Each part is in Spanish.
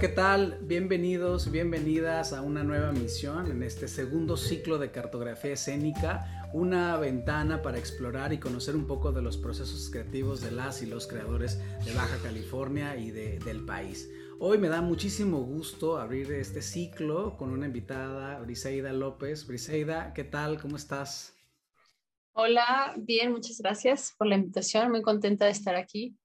¿qué tal? Bienvenidos, bienvenidas a una nueva misión en este segundo ciclo de cartografía escénica, una ventana para explorar y conocer un poco de los procesos creativos de las y los creadores de Baja California y del país. Hoy me da muchísimo gusto abrir este ciclo con una invitada, Briseida López. Briseida, ¿qué tal? ¿Cómo estás? Hola, bien, muchas gracias por la invitación. Muy contenta de estar aquí.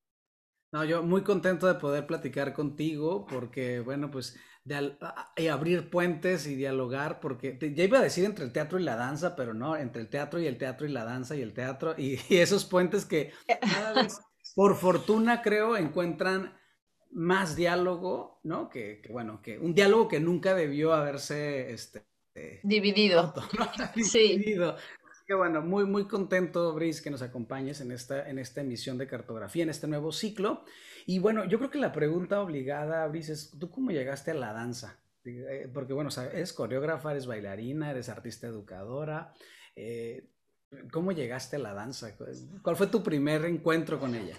No, yo muy contento de poder platicar contigo porque, bueno, pues de y abrir puentes y dialogar, porque ya iba a decir entre el teatro y la danza, pero no, entre el teatro y el teatro y la danza y el teatro y, esos puentes que cada vez, por fortuna creo, encuentran más diálogo, ¿no? Que, bueno, que un diálogo que nunca debió haberse este, dividido. dividido bueno, muy, muy contento, Brice, que nos acompañes en esta, en esta emisión de cartografía, en este nuevo ciclo. Y bueno, yo creo que la pregunta obligada, Brice, es, ¿tú cómo llegaste a la danza? Eh, porque bueno, eres coreógrafa, eres bailarina, eres artista educadora. Eh, ¿Cómo llegaste a la danza? ¿Cuál fue tu primer encuentro con ella?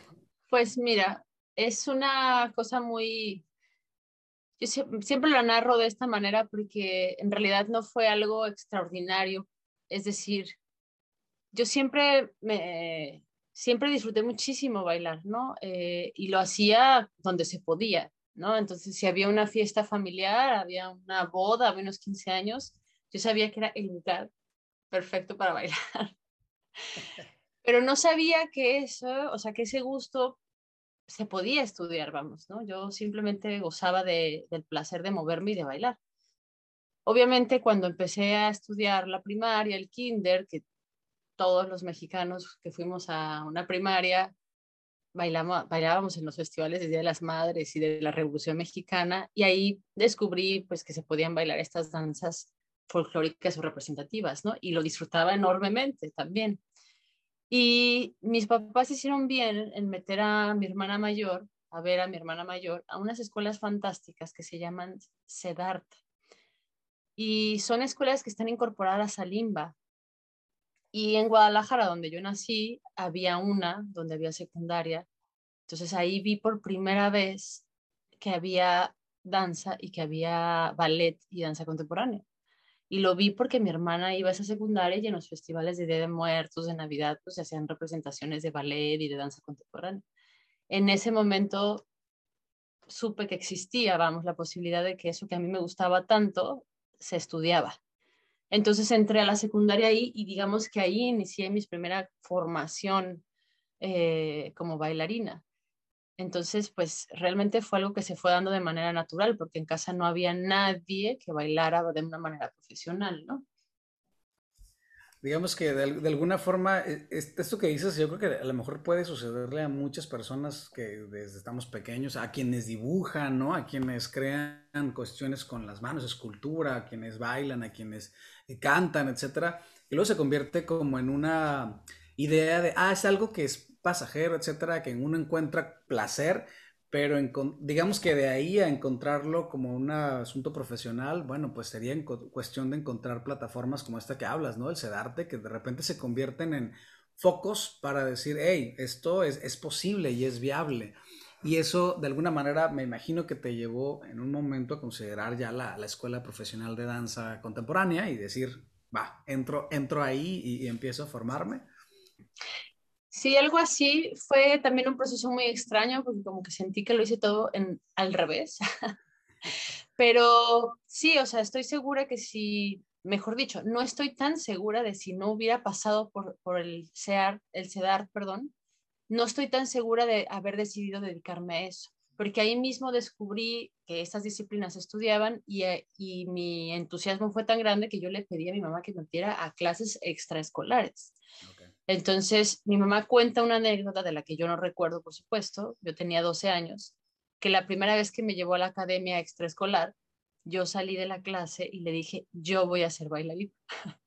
Pues mira, es una cosa muy... Yo siempre lo narro de esta manera porque en realidad no fue algo extraordinario. Es decir, yo siempre me, siempre disfruté muchísimo bailar, ¿no? Eh, y lo hacía donde se podía, ¿no? Entonces, si había una fiesta familiar, había una boda, había unos 15 años, yo sabía que era el lugar perfecto para bailar. Pero no sabía que eso, o sea, que ese gusto se podía estudiar, vamos, ¿no? Yo simplemente gozaba de, del placer de moverme y de bailar. Obviamente, cuando empecé a estudiar la primaria, el kinder, que todos los mexicanos que fuimos a una primaria bailamos, bailábamos en los festivales de Día de las Madres y de la Revolución Mexicana y ahí descubrí pues que se podían bailar estas danzas folclóricas o representativas, ¿no? Y lo disfrutaba enormemente también. Y mis papás hicieron bien en meter a mi hermana mayor, a ver a mi hermana mayor, a unas escuelas fantásticas que se llaman CEDART. Y son escuelas que están incorporadas a Limba, y en Guadalajara, donde yo nací, había una donde había secundaria. Entonces ahí vi por primera vez que había danza y que había ballet y danza contemporánea. Y lo vi porque mi hermana iba a esa secundaria y en los festivales de Día de Muertos, de Navidad, pues se hacían representaciones de ballet y de danza contemporánea. En ese momento supe que existía, vamos, la posibilidad de que eso que a mí me gustaba tanto se estudiaba. Entonces entré a la secundaria ahí y digamos que ahí inicié mi primera formación eh, como bailarina. Entonces, pues realmente fue algo que se fue dando de manera natural, porque en casa no había nadie que bailara de una manera profesional, ¿no? Digamos que de, alguna forma, e, esto que dices, yo creo que a lo mejor puede sucederle a muchas personas que desde estamos pequeños, a quienes dibujan, ¿no? A quienes crean cuestiones con las manos, escultura, a quienes bailan, a quienes eh, cantan, etcétera, y luego se convierte como en una idea de, ah, es algo que es pasajero, etcétera, que uno encuentra placer, pero digamos que de ahí a encontrarlo como un asunto profesional, bueno, pues sería en cuestión de encontrar plataformas como esta que hablas, ¿no? El CEDARTE, que de repente se convierten en focos para decir, hey, esto es, es posible y es viable. Y eso, de alguna manera, me imagino que te llevó en un momento a considerar ya la, la escuela profesional de danza contemporánea y decir, va, entro, entro ahí y, y empiezo a formarme. Sí, algo así. Fue también un proceso muy extraño porque como que sentí que lo hice todo en, al revés. Pero sí, o sea, estoy segura que si, mejor dicho, no estoy tan segura de si no hubiera pasado por, por el CEAR, el CEDAR, perdón, no estoy tan segura de haber decidido dedicarme a eso, porque ahí mismo descubrí que estas disciplinas estudiaban y, eh, y mi entusiasmo fue tan grande que yo le pedí a mi mamá que me metiera a clases extraescolares. Entonces, mi mamá cuenta una anécdota de la que yo no recuerdo, por supuesto. Yo tenía 12 años, que la primera vez que me llevó a la academia extraescolar, yo salí de la clase y le dije, yo voy a ser bailarina.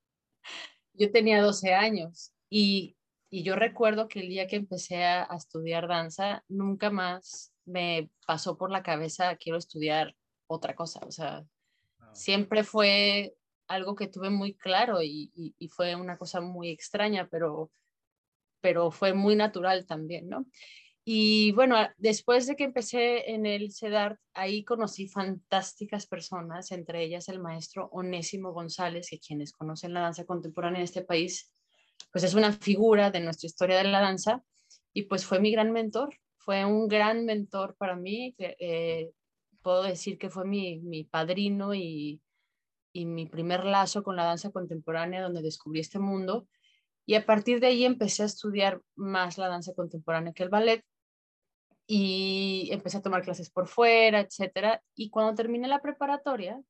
yo tenía 12 años y, yo recuerdo que el día que empecé a, a, estudiar danza, nunca más me pasó por la cabeza, quiero estudiar otra cosa. O sea, siempre fue algo que tuve muy claro y, fue una cosa muy extraña, pero, pero fue muy natural también, ¿no? Y bueno, después de que empecé en el CEDART, ahí conocí fantásticas personas, entre ellas el maestro Onésimo González, que quienes conocen la danza contemporánea en este país, pues es una figura de nuestra historia de la danza y pues fue mi gran mentor, fue un gran mentor para mí, eh, puedo decir que fue mi, mi padrino y, y mi primer lazo con la danza contemporánea donde descubrí este mundo. Y a partir de ahí empecé a estudiar más la danza contemporánea que el ballet y empecé a tomar clases por fuera, etcétera. Y cuando terminé la preparatoria,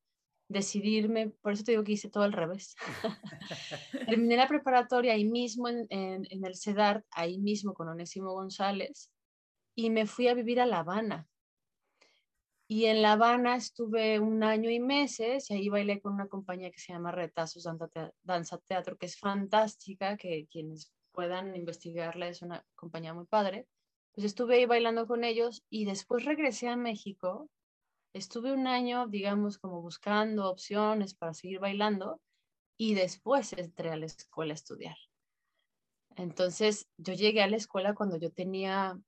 decidirme, por eso te digo que hice todo al revés. terminé la preparatoria ahí mismo en, el CEDART, ahí mismo con Onésimo González, y me fui a vivir a La Habana. Y en La Habana estuve un año y meses y ahí bailé con una compañía que se llama Retazos Danza Teatro, que es fantástica, que quienes puedan investigarla es una compañía muy padre pues estuve ahí bailando con ellos y después regresé a México. Estuve un año, digamos, como buscando opciones para seguir bailando y después entré a la escuela a estudiar. Entonces, yo llegué a la escuela cuando yo tenía,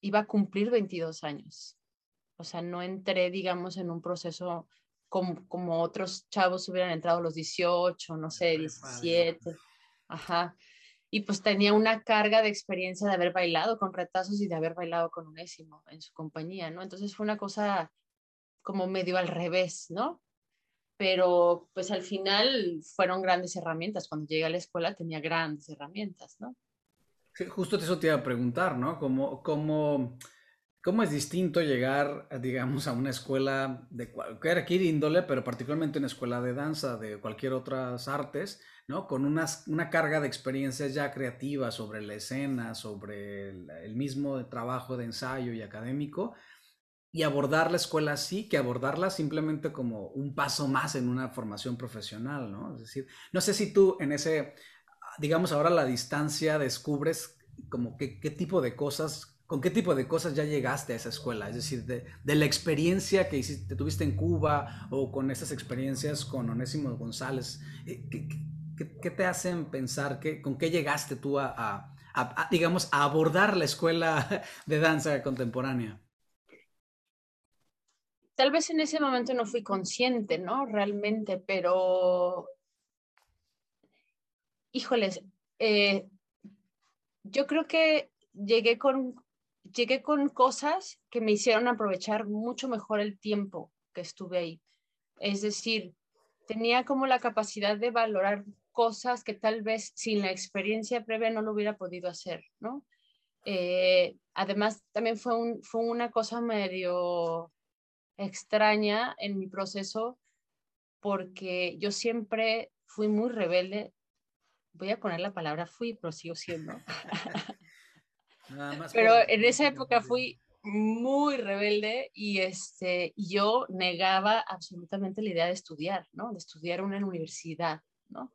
iba a cumplir 22 años. O sea, no entré, digamos, en un proceso como, como otros chavos hubieran entrado a los 18, no sé, 17. Ajá y pues tenía una carga de experiencia de haber bailado con retazos y de haber bailado con Unésimo en su compañía, ¿no? Entonces fue una cosa como medio al revés, ¿no? Pero pues al final fueron grandes herramientas. Cuando llegué a la escuela tenía grandes herramientas, ¿no? Sí, justo eso te iba a preguntar, ¿no? ¿Cómo, cómo, cómo es distinto llegar, digamos, a una escuela de cualquier índole, pero particularmente una escuela de danza, de cualquier otras artes, con una carga de experiencias ya creativas sobre la escena, sobre el, mismo trabajo de ensayo y académico, y abordar la escuela así, que abordarla simplemente como un paso más en una formación profesional, ¿no? Es decir, no sé si tú en ese, digamos ahora la distancia, descubres como qué, tipo de cosas ¿Con qué tipo de cosas ya llegaste a esa escuela? Es decir, de, la experiencia que tuviste en Cuba o con esas experiencias con Onésimo González. Eh, ¿Qué, ¿Qué, te hacen pensar? Que, ¿Con qué llegaste tú a, digamos, a abordar la escuela de danza contemporánea? Tal vez en ese momento no fui consciente, ¿no? Realmente, pero, híjoles, eh, yo creo que llegué con, llegué con cosas que me hicieron aprovechar mucho mejor el tiempo que estuve ahí. Es decir, tenía como la capacidad de valorar cosas que tal vez sin la experiencia previa no lo hubiera podido hacer, ¿no? Eh, además, también fue, un, fue una cosa medio extraña en mi proceso porque yo siempre fui muy rebelde. Voy a poner la palabra fui, pero sigo siendo. pero en esa época fui muy rebelde y este, yo negaba absolutamente la idea de estudiar, ¿no? De estudiar una universidad, ¿no?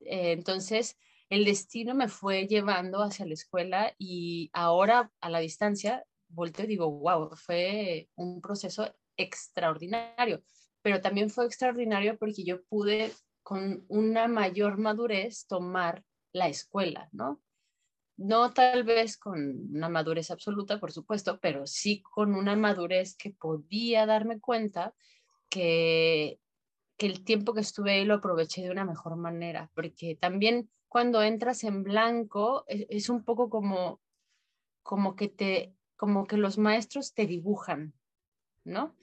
Eh, entonces, el destino me fue llevando hacia la escuela y ahora a la distancia volteo y digo, wow, fue un proceso extraordinario, pero también fue extraordinario porque yo pude con una mayor madurez tomar la escuela, ¿no? No tal vez con una madurez absoluta, por supuesto, pero sí con una madurez que podía darme cuenta que que el tiempo que estuve ahí lo aproveché de una mejor manera, porque también cuando entras en blanco e, es, un poco como, como que te, como que los maestros te dibujan, ¿no?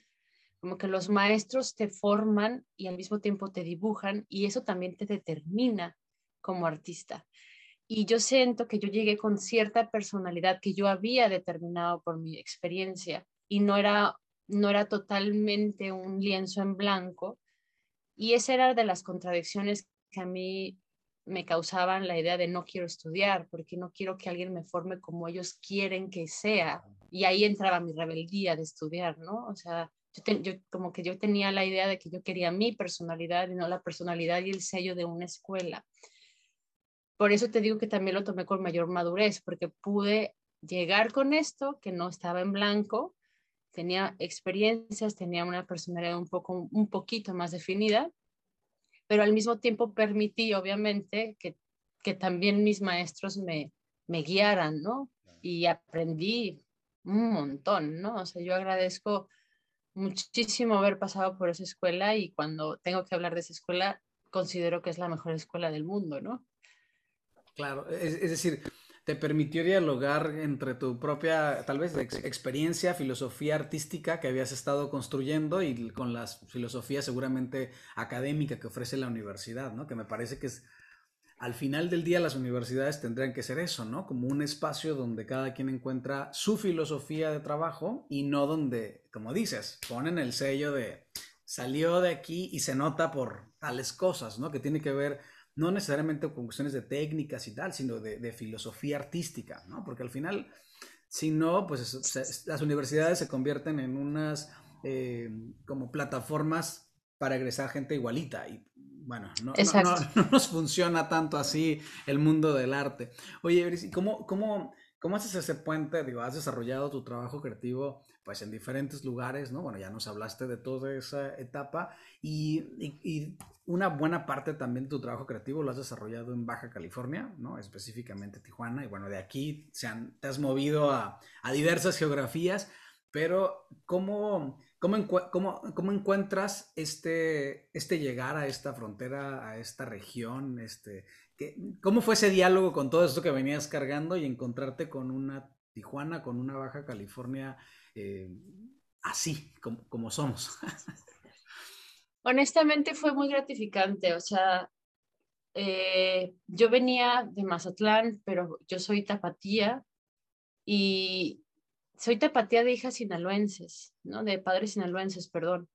Como que los maestros te forman y al mismo tiempo te dibujan y eso también te determina como artista. Y yo siento que yo llegué con cierta personalidad que yo había determinado por mi experiencia y no era, no era totalmente un lienzo en blanco, y esa era de las contradicciones que a mí me causaban la idea de no quiero estudiar, porque no quiero que alguien me forme como ellos quieren que sea. Y ahí entraba mi rebeldía de estudiar, ¿no? O sea, yo, como que yo tenía la idea de que yo quería mi personalidad y no la personalidad y el sello de una escuela. Por eso te digo que también lo tomé con mayor madurez, porque pude llegar con esto, que no estaba en blanco, tenía experiencias, tenía una personalidad un, poco, un poquito más definida, pero al mismo tiempo permití, obviamente, que, que también mis maestros me, me guiaran, ¿no? Y aprendí un montón, ¿no? O sea, yo agradezco muchísimo haber pasado por esa escuela y cuando tengo que hablar de esa escuela, considero que es la mejor escuela del mundo, ¿no? Claro, es, decir, te permitió dialogar entre tu propia, tal vez, experiencia, filosofía artística que habías estado construyendo y con la filosofía seguramente académica que ofrece la universidad, ¿no? Que me parece que es al final del día las universidades tendrían que ser eso, ¿no? Como un espacio donde cada quien encuentra su filosofía de trabajo y no donde, como dices, ponen el sello de salió de aquí y se nota por tales cosas, ¿no? Que tiene que ver no necesariamente con cuestiones de técnicas y tal, sino de, filosofía artística, ¿no? Porque al final, si no, pues las universidades se convierten en unas eh, como plataformas para egresar gente igualita y bueno, no, nos funciona tanto así el mundo del arte. Oye, ¿cómo, cómo, cómo haces ese puente? Digo, has desarrollado tu trabajo creativo pues en diferentes lugares, ¿no? Bueno, ya nos hablaste de toda esa etapa y, una buena parte también de tu trabajo creativo lo has desarrollado en Baja California, ¿no? Específicamente Tijuana y bueno, de aquí se te has movido a, a diversas geografías, pero ¿cómo ¿Cómo, cómo, encuentras este, este llegar a esta frontera, a esta región? Este, ¿Cómo fue ese diálogo con todo esto que venías cargando y encontrarte con una Tijuana, con una Baja California eh, así, como, somos? Honestamente fue muy gratificante, o sea, eh, yo venía de Mazatlán, pero yo soy tapatía y, soy tapatía de hijas sinaloenses, ¿no? De padres sinaloenses, perdón.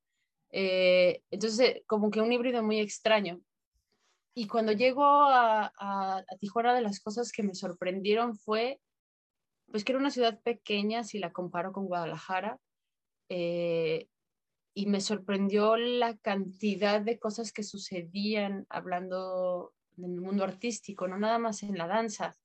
Eh, entonces, como que un híbrido muy extraño. Y cuando llego a, a, Tijuana, de las cosas que me sorprendieron fue, pues que era una ciudad pequeña, si la comparo con Guadalajara, eh, y me sorprendió la cantidad de cosas que sucedían hablando del mundo artístico, no nada más en la danza,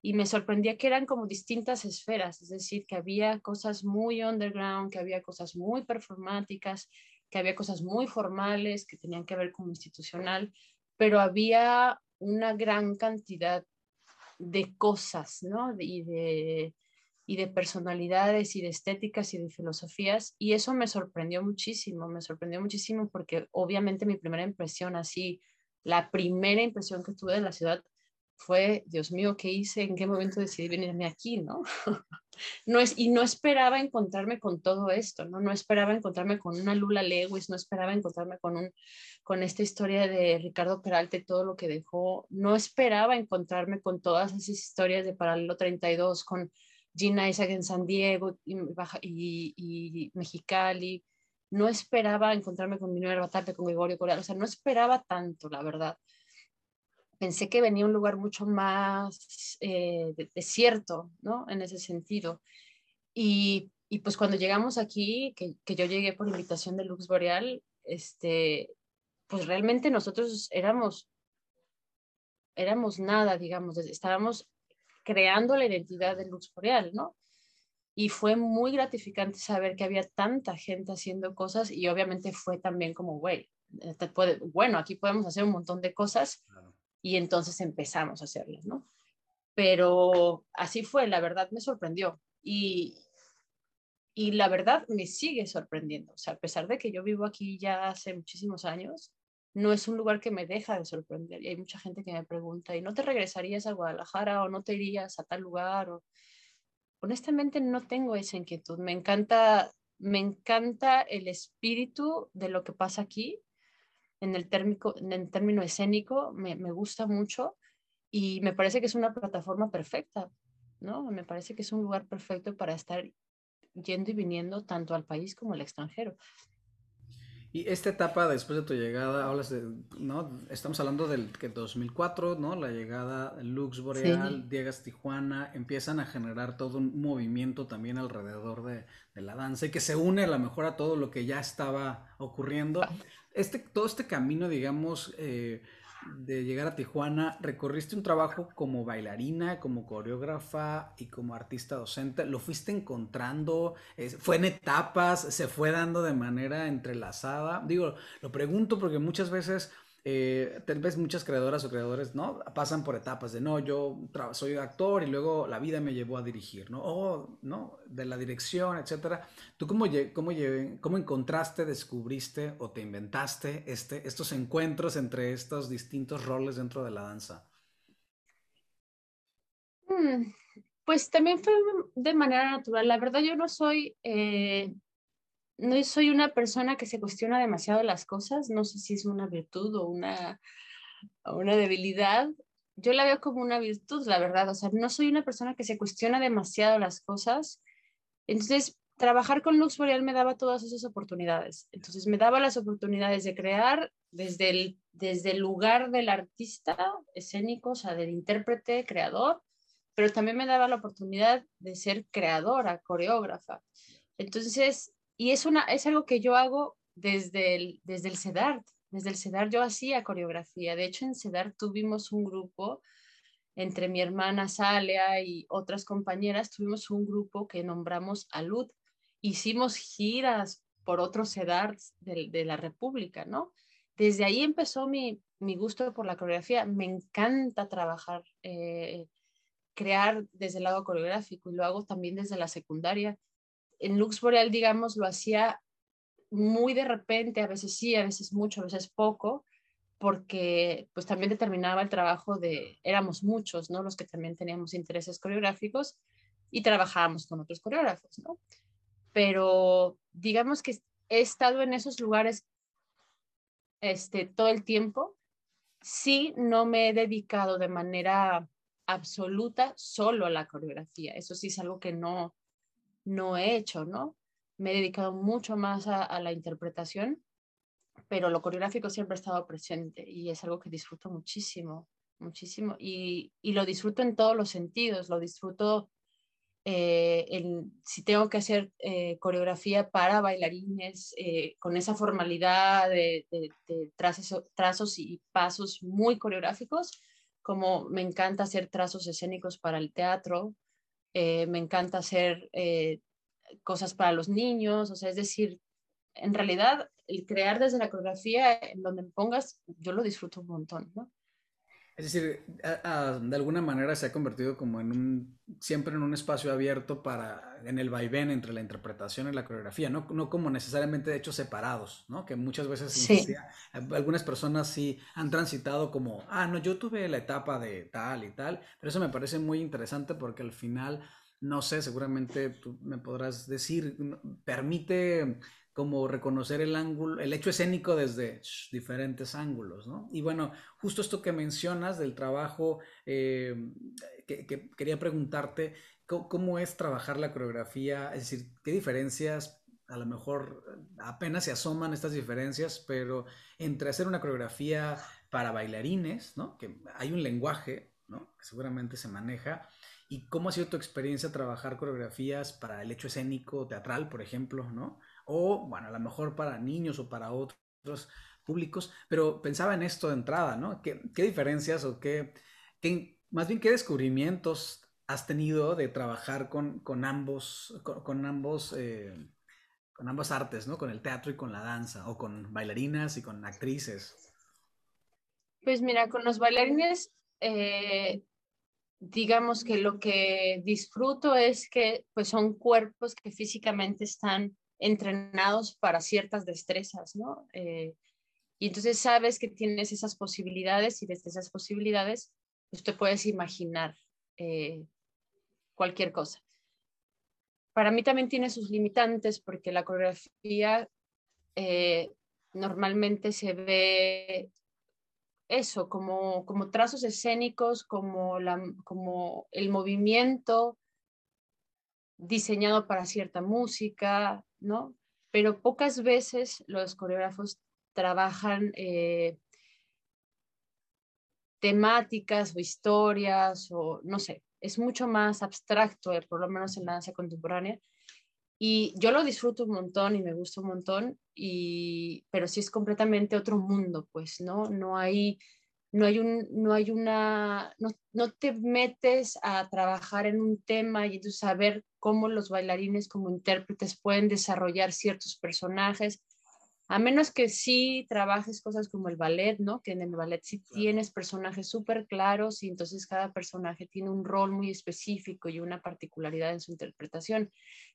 y me sorprendía que eran como distintas esferas, es decir, que había cosas muy underground, que había cosas muy performáticas, que había cosas muy formales que tenían que ver con institucional, pero había una gran cantidad de cosas, ¿no? Y de, y de personalidades y de estéticas y de filosofías, y eso me sorprendió muchísimo, me sorprendió muchísimo porque obviamente mi primera impresión así, la primera impresión que tuve de la ciudad fue, Dios mío, ¿qué hice? ¿En qué momento decidí venirme aquí? ¿no? no es, y no esperaba encontrarme con todo esto, ¿no? No esperaba encontrarme con una Lula Lewis, no esperaba encontrarme con, un, con esta historia de Ricardo Peralte, todo lo que dejó, no esperaba encontrarme con todas esas historias de Paralelo 32, con Gina Isaac en San Diego y, Mexicali, no esperaba encontrarme con Minuel Batarte, con Gregorio Coral, o sea, no esperaba tanto, la verdad pensé que venía un lugar mucho más eh, desierto, ¿no? En ese sentido. Y, y pues cuando llegamos aquí, que, que, yo llegué por invitación de Lux Boreal, este, pues realmente nosotros éramos, éramos nada, digamos, estábamos creando la identidad de Lux Boreal, ¿no? Y fue muy gratificante saber que había tanta gente haciendo cosas y obviamente fue también como, güey, bueno, aquí podemos hacer un montón de cosas y entonces empezamos a hacerlas, ¿no? Pero así fue, la verdad me sorprendió y, y la verdad me sigue sorprendiendo. O sea, a pesar de que yo vivo aquí ya hace muchísimos años, no es un lugar que me deja de sorprender. Y hay mucha gente que me pregunta, ¿y no te regresarías a Guadalajara o no te irías a tal lugar? O... Honestamente no tengo esa inquietud. Me encanta, me encanta el espíritu de lo que pasa aquí en el, térmico, en término escénico me, me, gusta mucho y me parece que es una plataforma perfecta, ¿no? Me parece que es un lugar perfecto para estar yendo y viniendo tanto al país como al extranjero. Y esta etapa después de tu llegada, hablas de, ¿no? Estamos hablando del que 2004, ¿no? La llegada Lux Boreal, Diegas Tijuana, empiezan a generar todo un movimiento también alrededor de, de, la danza y que se une a lo mejor a todo lo que ya estaba ocurriendo. Este, todo este camino, digamos, eh, de llegar a Tijuana, recorriste un trabajo como bailarina, como coreógrafa y como artista docente. ¿Lo fuiste encontrando? ¿Fue en etapas? ¿Se fue dando de manera entrelazada? Digo, lo pregunto porque muchas veces eh, tal vez muchas creadoras o creadores, ¿no? Pasan por etapas de, no, yo soy actor y luego la vida me llevó a dirigir, ¿no? O, ¿no? De la dirección, etcétera. ¿Tú cómo, cómo, cómo encontraste, descubriste o te inventaste este, estos encuentros entre estos distintos roles dentro de la danza? Mm, pues también fue de manera natural. La verdad, yo no soy... Eh, no soy una persona que se cuestiona demasiado las cosas, no sé si es una virtud o una, una debilidad. Yo la veo como una virtud, la verdad, o sea, no soy una persona que se cuestiona demasiado las cosas. Entonces, trabajar con Lux Boreal me daba todas esas oportunidades. Entonces, me daba las oportunidades de crear desde el, desde el lugar del artista escénico, o sea, del intérprete, creador, pero también me daba la oportunidad de ser creadora, coreógrafa. Entonces, y es, una, es algo que yo hago desde el, desde el CEDART. Desde el CEDAR yo hacía coreografía. De hecho, en CEDAR tuvimos un grupo entre mi hermana Salia y otras compañeras, tuvimos un grupo que nombramos ALUD. Hicimos giras por otros CEDARTs de, de la República, ¿no? Desde ahí empezó mi, mi, gusto por la coreografía. Me encanta trabajar, eh, crear desde el lado coreográfico y lo hago también desde la secundaria en Lux Boreal, digamos, lo hacía muy de repente, a veces sí, a veces mucho, a veces poco, porque pues también determinaba el trabajo de, éramos muchos, ¿no? Los que también teníamos intereses coreográficos y trabajábamos con otros coreógrafos, ¿no? Pero digamos que he estado en esos lugares este, todo el tiempo. Sí, no me he dedicado de manera absoluta solo a la coreografía. Eso sí es algo que no, no he hecho, ¿no? Me he dedicado mucho más a, la interpretación, pero lo coreográfico siempre ha estado presente y es algo que disfruto muchísimo, muchísimo. Y, lo disfruto en todos los sentidos, lo disfruto eh, si tengo que hacer eh, coreografía para bailarines eh, con esa formalidad de, trazos, trazos, y pasos muy coreográficos, como me encanta hacer trazos escénicos para el teatro, eh, me encanta hacer eh, cosas para los niños, o sea, es decir, en realidad el crear desde la coreografía, en donde me pongas, yo lo disfruto un montón, ¿no? Es decir, de alguna manera se ha convertido como en un, siempre en un espacio abierto para, en el vaivén entre la interpretación y la coreografía, no, no como necesariamente de hechos separados, ¿no? Que muchas veces sí. algunas personas sí han transitado como, ah, no, yo tuve la etapa de tal y tal, pero eso me parece muy interesante porque al final, no sé, seguramente tú me podrás decir, permite como reconocer el ángulo, el hecho escénico desde diferentes ángulos, ¿no? Y bueno, justo esto que mencionas del trabajo, eh, que, quería preguntarte, ¿cómo, es trabajar la coreografía? Es decir, ¿qué diferencias, a lo mejor apenas se asoman estas diferencias, pero entre hacer una coreografía para bailarines, ¿no? Que hay un lenguaje, ¿no? Que seguramente se maneja. ¿Y cómo ha sido tu experiencia trabajar coreografías para el hecho escénico, teatral, por ejemplo, ¿no? O, bueno, a lo mejor para niños o para otros públicos, pero pensaba en esto de entrada, ¿no? ¿Qué, diferencias o qué, más bien qué descubrimientos has tenido de trabajar con, ambos, con, ambos, eh, con ambas artes, ¿no? Con el teatro y con la danza, o con bailarinas y con actrices. Pues mira, con los bailarines, eh, digamos que lo que disfruto es que pues son cuerpos que físicamente están entrenados para ciertas destrezas, ¿no? Eh, y entonces sabes que tienes esas posibilidades y desde esas posibilidades, pues te puedes imaginar eh, cualquier cosa. Para mí también tiene sus limitantes porque la coreografía eh, normalmente se ve eso, como, como trazos escénicos, como, la, como el movimiento diseñado para cierta música, ¿no? Pero pocas veces los coreógrafos trabajan eh, temáticas o historias o no sé, es mucho más abstracto, eh, por lo menos en la danza contemporánea. Y yo lo disfruto un montón y me gusta un montón, y, pero sí es completamente otro mundo, pues, ¿no? No hay, no hay, un, no hay una, no, no te metes a trabajar en un tema y tú saber cómo los bailarines como intérpretes pueden desarrollar ciertos personajes. A menos que sí trabajes cosas como el ballet, ¿no? Que en el ballet sí tienes personajes súper claros y entonces cada personaje tiene un rol muy específico y una particularidad en su interpretación.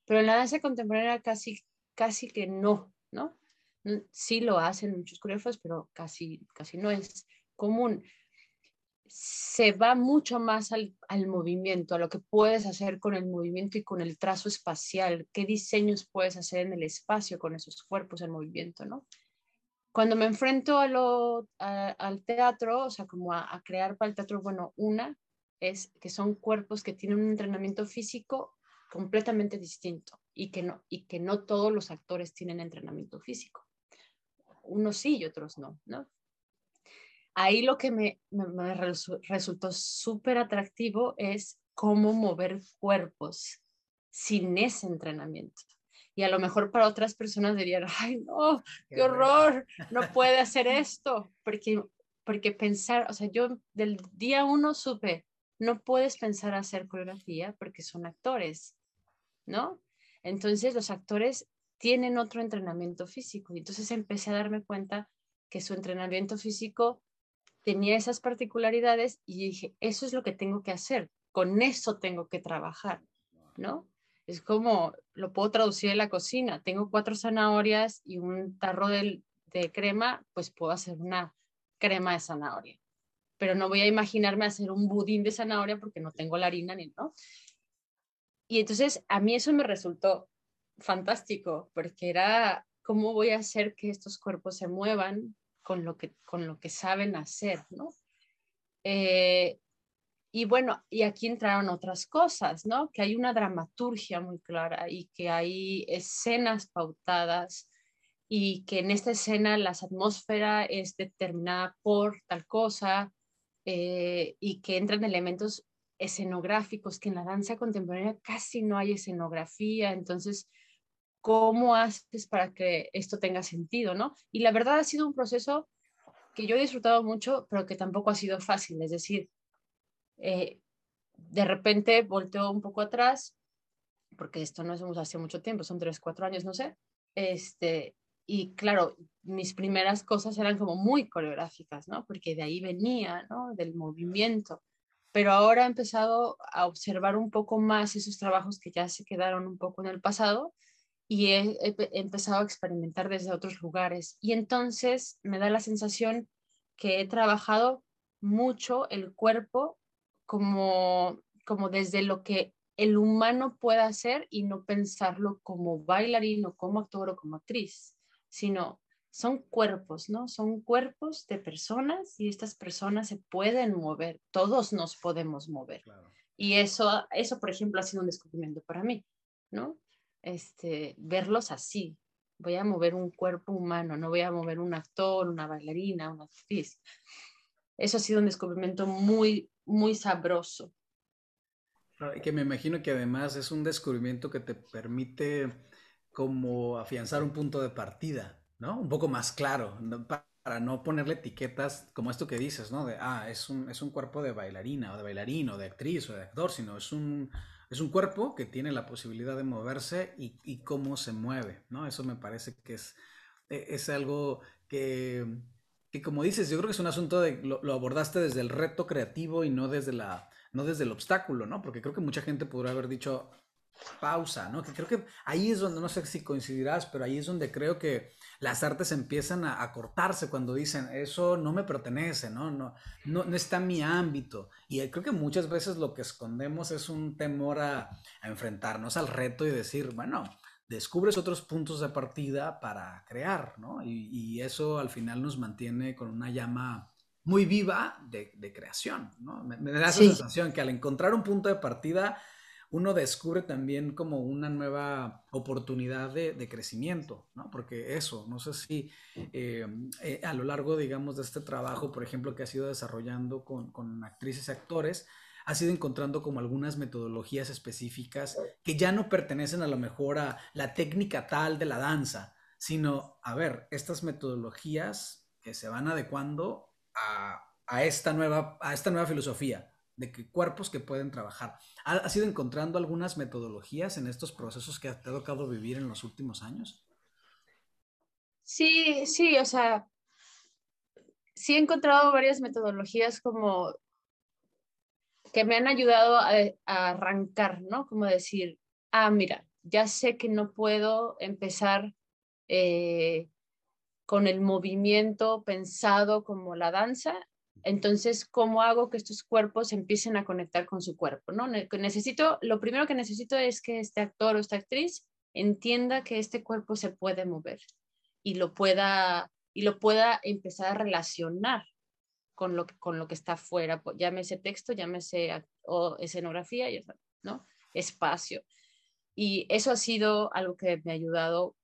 Pero en la danza contemporánea casi, casi que no, ¿no? Sí lo hacen muchos coreógrafos, pero casi, casi no es común se va mucho más al, movimiento, a lo que puedes hacer con el movimiento y con el trazo espacial, qué diseños puedes hacer en el espacio con esos cuerpos en movimiento, ¿no? Cuando me enfrento a lo, al teatro, o sea, como a, crear para el teatro, bueno, una es que son cuerpos que tienen un entrenamiento físico completamente distinto y que no, y que no todos los actores tienen entrenamiento físico. Unos sí y otros no, ¿no? Ahí lo que me, resultó súper atractivo es cómo mover cuerpos sin ese entrenamiento. Y a lo mejor para otras personas dirían, ay, no, qué, horror, no puede hacer esto, porque, porque pensar, o sea, yo del día uno supe, no puedes pensar hacer coreografía porque son actores, ¿no? Entonces los actores tienen otro entrenamiento físico. Y entonces empecé a darme cuenta que su entrenamiento físico tenía esas particularidades y dije, eso es lo que tengo que hacer, con eso tengo que trabajar, ¿no? Es como, lo puedo traducir en la cocina, tengo cuatro zanahorias y un tarro de, de crema, pues puedo hacer una crema de zanahoria, pero no voy a imaginarme hacer un budín de zanahoria porque no tengo la harina ni, ¿no? Y entonces a mí eso me resultó fantástico, porque era, ¿cómo voy a hacer que estos cuerpos se muevan con lo que, con lo que saben hacer, ¿no? Eh, y bueno, y aquí entraron otras cosas, ¿no? Que hay una dramaturgia muy clara y que hay escenas pautadas y que en esta escena la atmósfera es determinada por tal cosa eh, y que entran elementos escenográficos, que en la danza contemporánea casi no hay escenografía, entonces ¿Cómo haces para que esto tenga sentido, no? Y la verdad ha sido un proceso que yo he disfrutado mucho, pero que tampoco ha sido fácil. Es decir, eh, de repente volteo un poco atrás, porque esto no es hace mucho tiempo, son tres, cuatro años, no sé. Este, y claro, mis primeras cosas eran como muy coreográficas, ¿no? Porque de ahí venía, ¿no? Del movimiento. Pero ahora he empezado a observar un poco más esos trabajos que ya se quedaron un poco en el pasado y he, empezado a experimentar desde otros lugares. Y entonces me da la sensación que he trabajado mucho el cuerpo como, como desde lo que el humano puede hacer y no pensarlo como bailarín o como actor o como actriz, sino son cuerpos, ¿no? Son cuerpos de personas y estas personas se pueden mover, todos nos podemos mover. Y eso, eso, por ejemplo, ha sido un descubrimiento para mí, ¿no? Este, verlos así. Voy a mover un cuerpo humano, no voy a mover un actor, una bailarina, una actriz. Eso ha sido un descubrimiento muy, muy sabroso. Y que me imagino que además es un descubrimiento que te permite como afianzar un punto de partida, ¿no? Un poco más claro, para no ponerle etiquetas como esto que dices, ¿no? De, ah, es un, es un cuerpo de bailarina o de bailarín o de actriz o de actor, sino es un, es un cuerpo que tiene la posibilidad de moverse y, cómo se mueve, ¿no? Eso me parece que es, e, es algo que, como dices, yo creo que es un asunto de, lo, abordaste desde el reto creativo y no desde, la, no desde el obstáculo, ¿no? Porque creo que mucha gente podría haber dicho pausa, ¿no? Que creo que ahí es donde, no sé si coincidirás, pero ahí es donde creo que las artes empiezan a, cortarse cuando dicen, eso no me pertenece, ¿no? No, no, no está en mi ámbito. Y creo que muchas veces lo que escondemos es un temor a, enfrentarnos al reto y decir, bueno, descubres otros puntos de partida para crear, ¿no? Y, eso al final nos mantiene con una llama muy viva de, creación, ¿no? Me, da esa sensación que al encontrar un punto de partida uno descubre también como una nueva oportunidad de, crecimiento, ¿no? Porque eso, no sé si eh, eh, a lo largo, digamos, de este trabajo, por ejemplo, que ha sido desarrollando con, actrices y actores, ha sido encontrando como algunas metodologías específicas que ya no pertenecen a lo mejor a la técnica tal de la danza, sino, a ver, estas metodologías que se van adecuando a, esta, nueva, a esta nueva filosofía de que cuerpos que pueden trabajar. ¿Has ido encontrando algunas metodologías en estos procesos que te ha tocado vivir en los últimos años? Sí, sí, o sea, sí he encontrado varias metodologías como que me han ayudado a, arrancar, ¿no? Como decir, ah, mira, ya sé que no puedo empezar eh, con el movimiento pensado como la danza, entonces, ¿cómo hago que estos cuerpos empiecen a conectar con su cuerpo? ¿no? Necesito, lo primero que necesito es que este actor o esta actriz entienda que este cuerpo se puede mover y lo pueda, y lo pueda empezar a relacionar con lo, con lo que está afuera, llámese texto, llámese o escenografía, ¿no? espacio. Y eso ha sido algo que me ha ayudado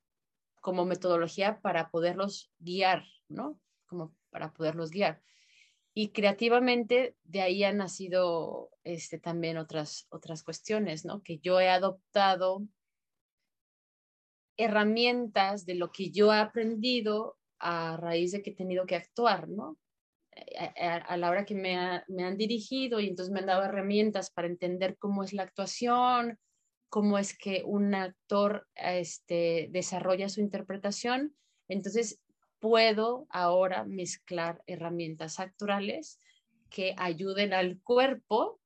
como metodología para poderlos guiar, ¿no? Como para poderlos guiar. Y creativamente de ahí han nacido este, también otras, otras cuestiones, ¿no? Que yo he adoptado herramientas de lo que yo he aprendido a raíz de que he tenido que actuar, ¿no? A, la hora que me, me, han dirigido y entonces me han dado herramientas para entender cómo es la actuación, cómo es que un actor este, desarrolla su interpretación. Entonces, puedo ahora mezclar herramientas actorales que ayuden al cuerpo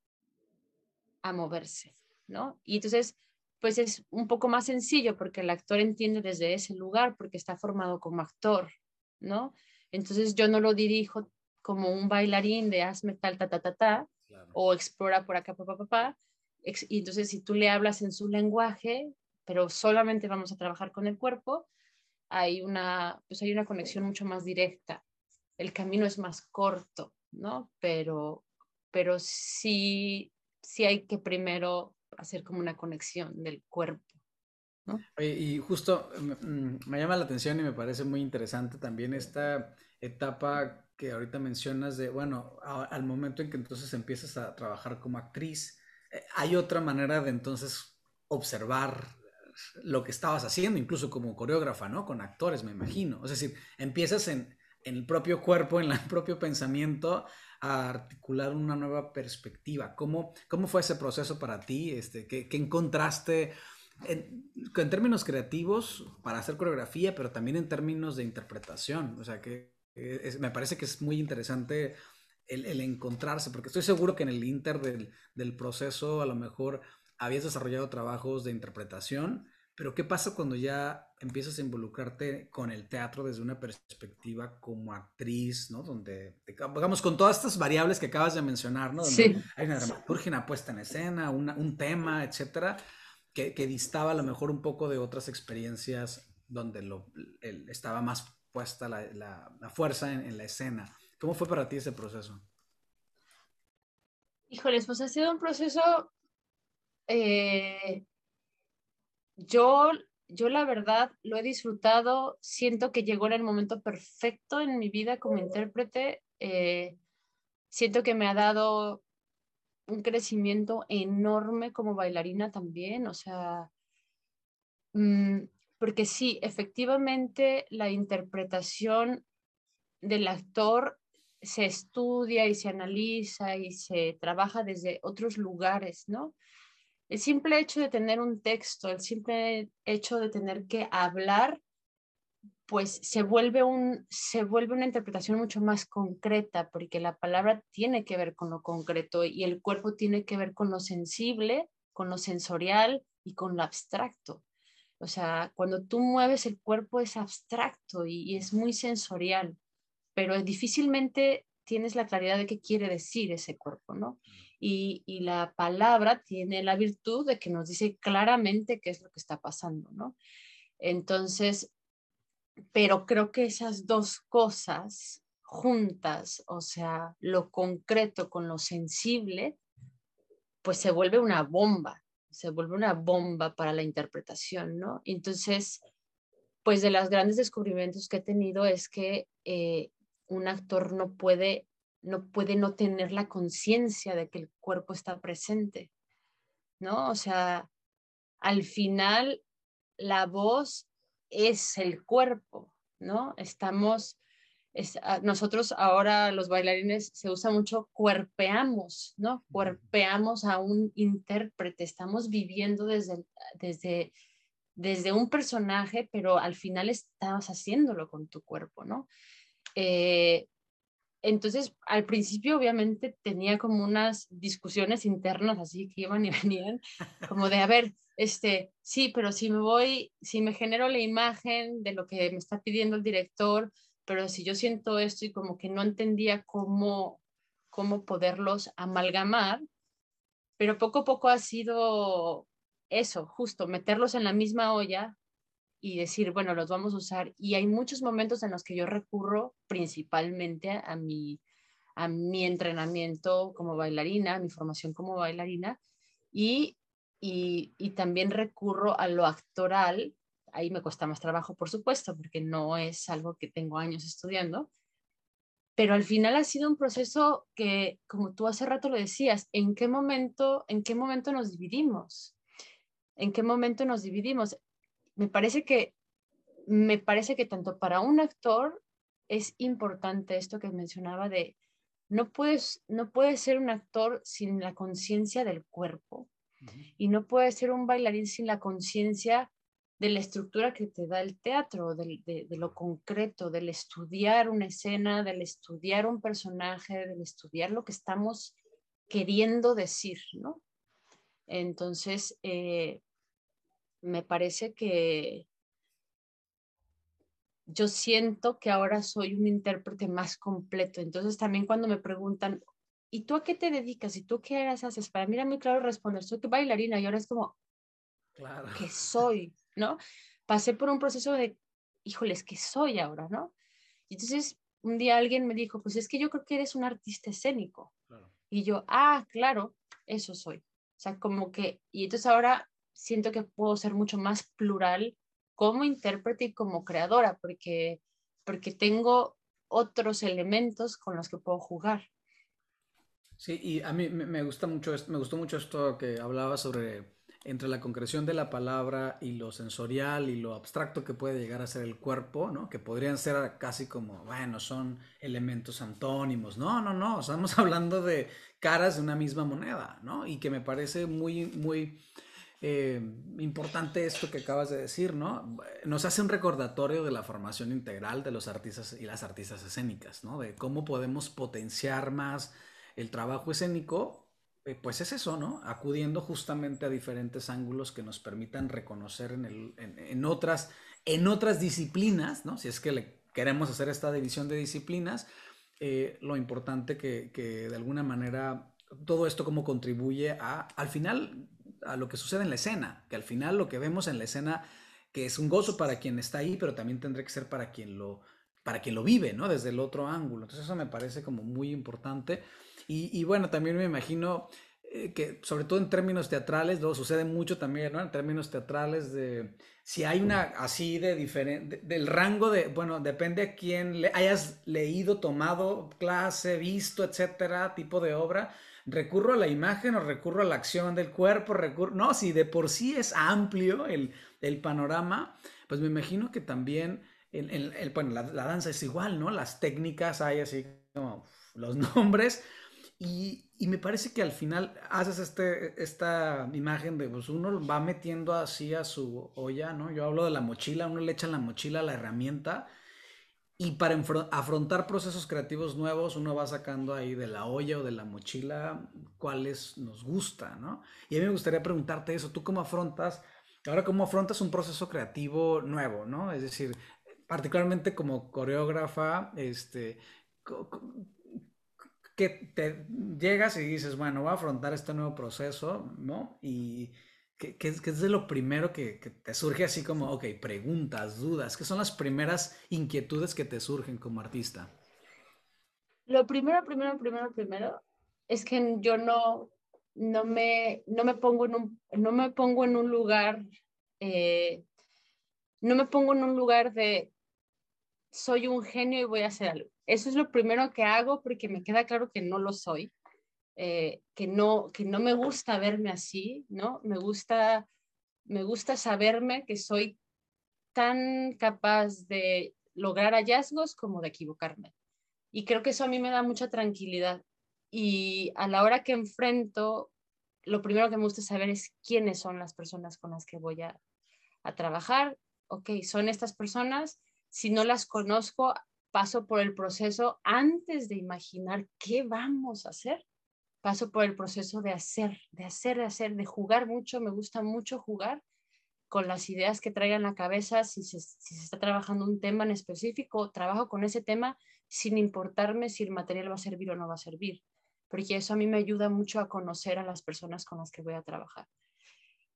a moverse, ¿no? Y entonces, pues es un poco más sencillo porque el actor entiende desde ese lugar porque está formado como actor, ¿no? Entonces yo no lo dirijo como un bailarín de hazme tal, ta, ta, ta, ta, o explora por acá, papá, papá. Y entonces si tú le hablas en su lenguaje, pero solamente vamos a trabajar con el cuerpo, hay una, pues hay una conexión mucho más directa. El camino es más corto, ¿no? Pero, pero sí, sí hay que primero hacer como una conexión del cuerpo. y justo mm, me, llama la atención y me parece muy interesante también esta etapa que ahorita mencionas de, bueno, al momento en que entonces empiezas a trabajar como actriz, eh, hay otra manera de entonces observar lo que estabas haciendo, incluso como coreógrafa, ¿no? Con actores, me imagino. Es decir, empiezas en, el propio cuerpo, en el propio pensamiento, a articular una nueva perspectiva. ¿Cómo, cómo fue ese proceso para ti? Este, ¿qué, encontraste en, términos creativos para hacer coreografía, pero también en términos de interpretación? O sea, que me parece que es muy interesante el, encontrarse, porque estoy seguro que en el inter del, del proceso a lo mejor habías desarrollado trabajos de interpretación, pero ¿qué pasa cuando ya empiezas a involucrarte con el teatro desde una perspectiva como actriz, ¿no? Donde, digamos, con todas estas variables que acabas de mencionar, ¿no? Donde hay una dramaturgia, una puesta en escena, un tema, etcétera, que, que, distaba a lo mejor un poco de otras experiencias donde lo, estaba más puesta la, la, fuerza en, en la escena. ¿Cómo fue para ti ese proceso? Híjoles, pues ha sido un proceso eh, yo, yo la verdad lo he disfrutado, siento que llegó en el momento perfecto en mi vida como intérprete, eh, siento que me ha dado un crecimiento enorme como bailarina también, o sea, mm, porque sí, efectivamente la interpretación del actor se estudia y se analiza y se trabaja desde otros lugares, ¿no? El simple hecho de tener un texto, el simple hecho de tener que hablar, pues se vuelve, un, se vuelve una interpretación mucho más concreta, porque la palabra tiene que ver con lo concreto y el cuerpo tiene que ver con lo sensible, con lo sensorial y con lo abstracto. O sea, cuando tú mueves el cuerpo es abstracto y, y es muy sensorial, pero difícilmente tienes la claridad de qué quiere decir ese cuerpo, ¿no? Y, la palabra tiene la virtud de que nos dice claramente qué es lo que está pasando, ¿no? Entonces, pero creo que esas dos cosas juntas, o sea, lo concreto con lo sensible, pues se vuelve una bomba, se vuelve una bomba para la interpretación, ¿no? Entonces, pues de los grandes descubrimientos que he tenido es que eh, un actor no puede no puede no tener la conciencia de que el cuerpo está presente, ¿no? O sea, al final la voz es el cuerpo, ¿no? Estamos, ah, nosotros ahora los bailarines se usa mucho cuerpeamos, ¿no? Cuerpeamos a un intérprete, estamos viviendo desde, desde desde un personaje, pero al final estabas haciéndolo con tu cuerpo, ¿no? Eh, entonces, al principio obviamente tenía como unas discusiones internas así que iban y venían, como de, a ver, este, sí, pero si me voy, si me genero la imagen de lo que me está pidiendo el director, pero si yo siento esto y como que no entendía cómo, cómo poderlos amalgamar, pero poco a poco ha sido eso, justo, meterlos en la misma olla y decir, bueno, los vamos a usar. Y hay muchos momentos en los que yo recurro principalmente a mi, a mi entrenamiento como bailarina, mi formación como bailarina, y, y, y también recurro a lo actoral. Ahí me cuesta más trabajo, por supuesto, porque no es algo que tengo años estudiando, pero al final ha sido un proceso que, como tú hace rato lo decías, ¿en qué momento, en qué momento nos dividimos? ¿En qué momento nos dividimos? Me parece que, me parece que tanto para un actor es importante esto que mencionaba de no puedes, no puedes ser un actor sin la conciencia del cuerpo y no puedes ser un bailarín sin la conciencia de la estructura que te da el teatro, de, de, lo concreto, del estudiar una escena, del estudiar un personaje, del estudiar lo que estamos queriendo decir, ¿no? Entonces, eh, me parece que yo siento que ahora soy un intérprete más completo. Entonces, también cuando me preguntan, ¿y tú a qué te dedicas? ¿Y tú qué haces? Para mí era muy claro responder, soy bailarina y ahora es como, claro. ¿qué soy? ¿no? Pasé por un proceso de, híjoles, ¿qué soy ahora, no? Y entonces un día alguien me dijo, pues es que yo creo que eres un artista escénico. Y yo, ah, claro, eso soy. O sea, como que, y entonces ahora siento que puedo ser mucho más plural como intérprete y como creadora, porque, porque tengo otros elementos con los que puedo jugar. Sí, y a mí me gusta mucho, me gustó mucho esto que hablaba sobre entre la concreción de la palabra y lo sensorial y lo abstracto que puede llegar a ser el cuerpo, ¿no? Que podrían ser casi como, bueno, son elementos antónimos. No, no, no, estamos hablando de caras de una misma moneda, ¿no? Y que me parece muy, muy eh, importante esto que acabas de decir, ¿no? Nos hace un recordatorio de la formación integral de los artistas y las artistas escénicas, ¿no? De cómo podemos potenciar más el trabajo escénico eh, pues es eso, ¿no? Acudiendo justamente a diferentes ángulos que nos permitan reconocer en, otras, en otras disciplinas, ¿no? Si es que le queremos hacer esta división de disciplinas, eh, lo importante que, que, de alguna manera todo esto como contribuye a, al final, a lo que sucede en la escena, que al final lo que vemos en la escena, que es un gozo para quien está ahí, pero también tendrá que ser para quien lo, para quien lo vive, ¿no? Desde el otro ángulo. Entonces eso me parece como muy importante. Y, bueno, también me imagino eh, que sobre todo en términos teatrales, lo sucede mucho también, ¿no? En términos teatrales de si hay una así de diferente, del rango de, bueno, depende a quién le, hayas leído, tomado clase, visto, etcétera, tipo de obra. ¿Recurro a la imagen o recurro a la acción del cuerpo? No, si de por sí es amplio el, el panorama, pues me imagino que también bueno, la, la, danza es igual, ¿no? Las técnicas hay así como los nombres, y, y, me parece que al final haces este, esta imagen de, pues uno va metiendo así a su olla, ¿no? Yo hablo de la mochila, uno le echa en la mochila la herramienta y para afrontar procesos creativos nuevos uno va sacando ahí de la olla o de la mochila cuáles nos gusta, ¿no? Y a mí me gustaría preguntarte eso, ¿tú cómo afrontas, ahora cómo afrontas un proceso creativo nuevo, ¿no? Es decir, particularmente como coreógrafa, este que te llegas y dices, bueno, voy a afrontar este nuevo proceso, ¿no? Y que, es de lo primero que, te surge así como, ok, preguntas, dudas, ¿qué son las primeras inquietudes que te surgen como artista? Lo primero, primero, primero, primero, es que yo no, no, me, no, me, pongo en un, no me pongo en un lugar, eh, no me pongo en un lugar de soy un genio y voy a hacer algo. Eso es lo primero que hago porque me queda claro que no lo soy, eh, que, no, que no me gusta verme así, ¿no? Me gusta, me gusta saberme que soy tan capaz de lograr hallazgos como de equivocarme. Y creo que eso a mí me da mucha tranquilidad. Y a la hora que enfrento, lo primero que me gusta saber es quiénes son las personas con las que voy a, a trabajar, ok, son estas personas, si no las conozco, paso por el proceso antes de imaginar qué vamos a hacer, paso por el proceso de hacer, de hacer, de hacer, de jugar mucho, me gusta mucho jugar con las ideas que traigan la cabeza, si se, está trabajando un tema en específico, trabajo con ese tema sin importarme si el material va a servir o no va a servir, porque eso a mí me ayuda mucho a conocer a las personas con las que voy a trabajar.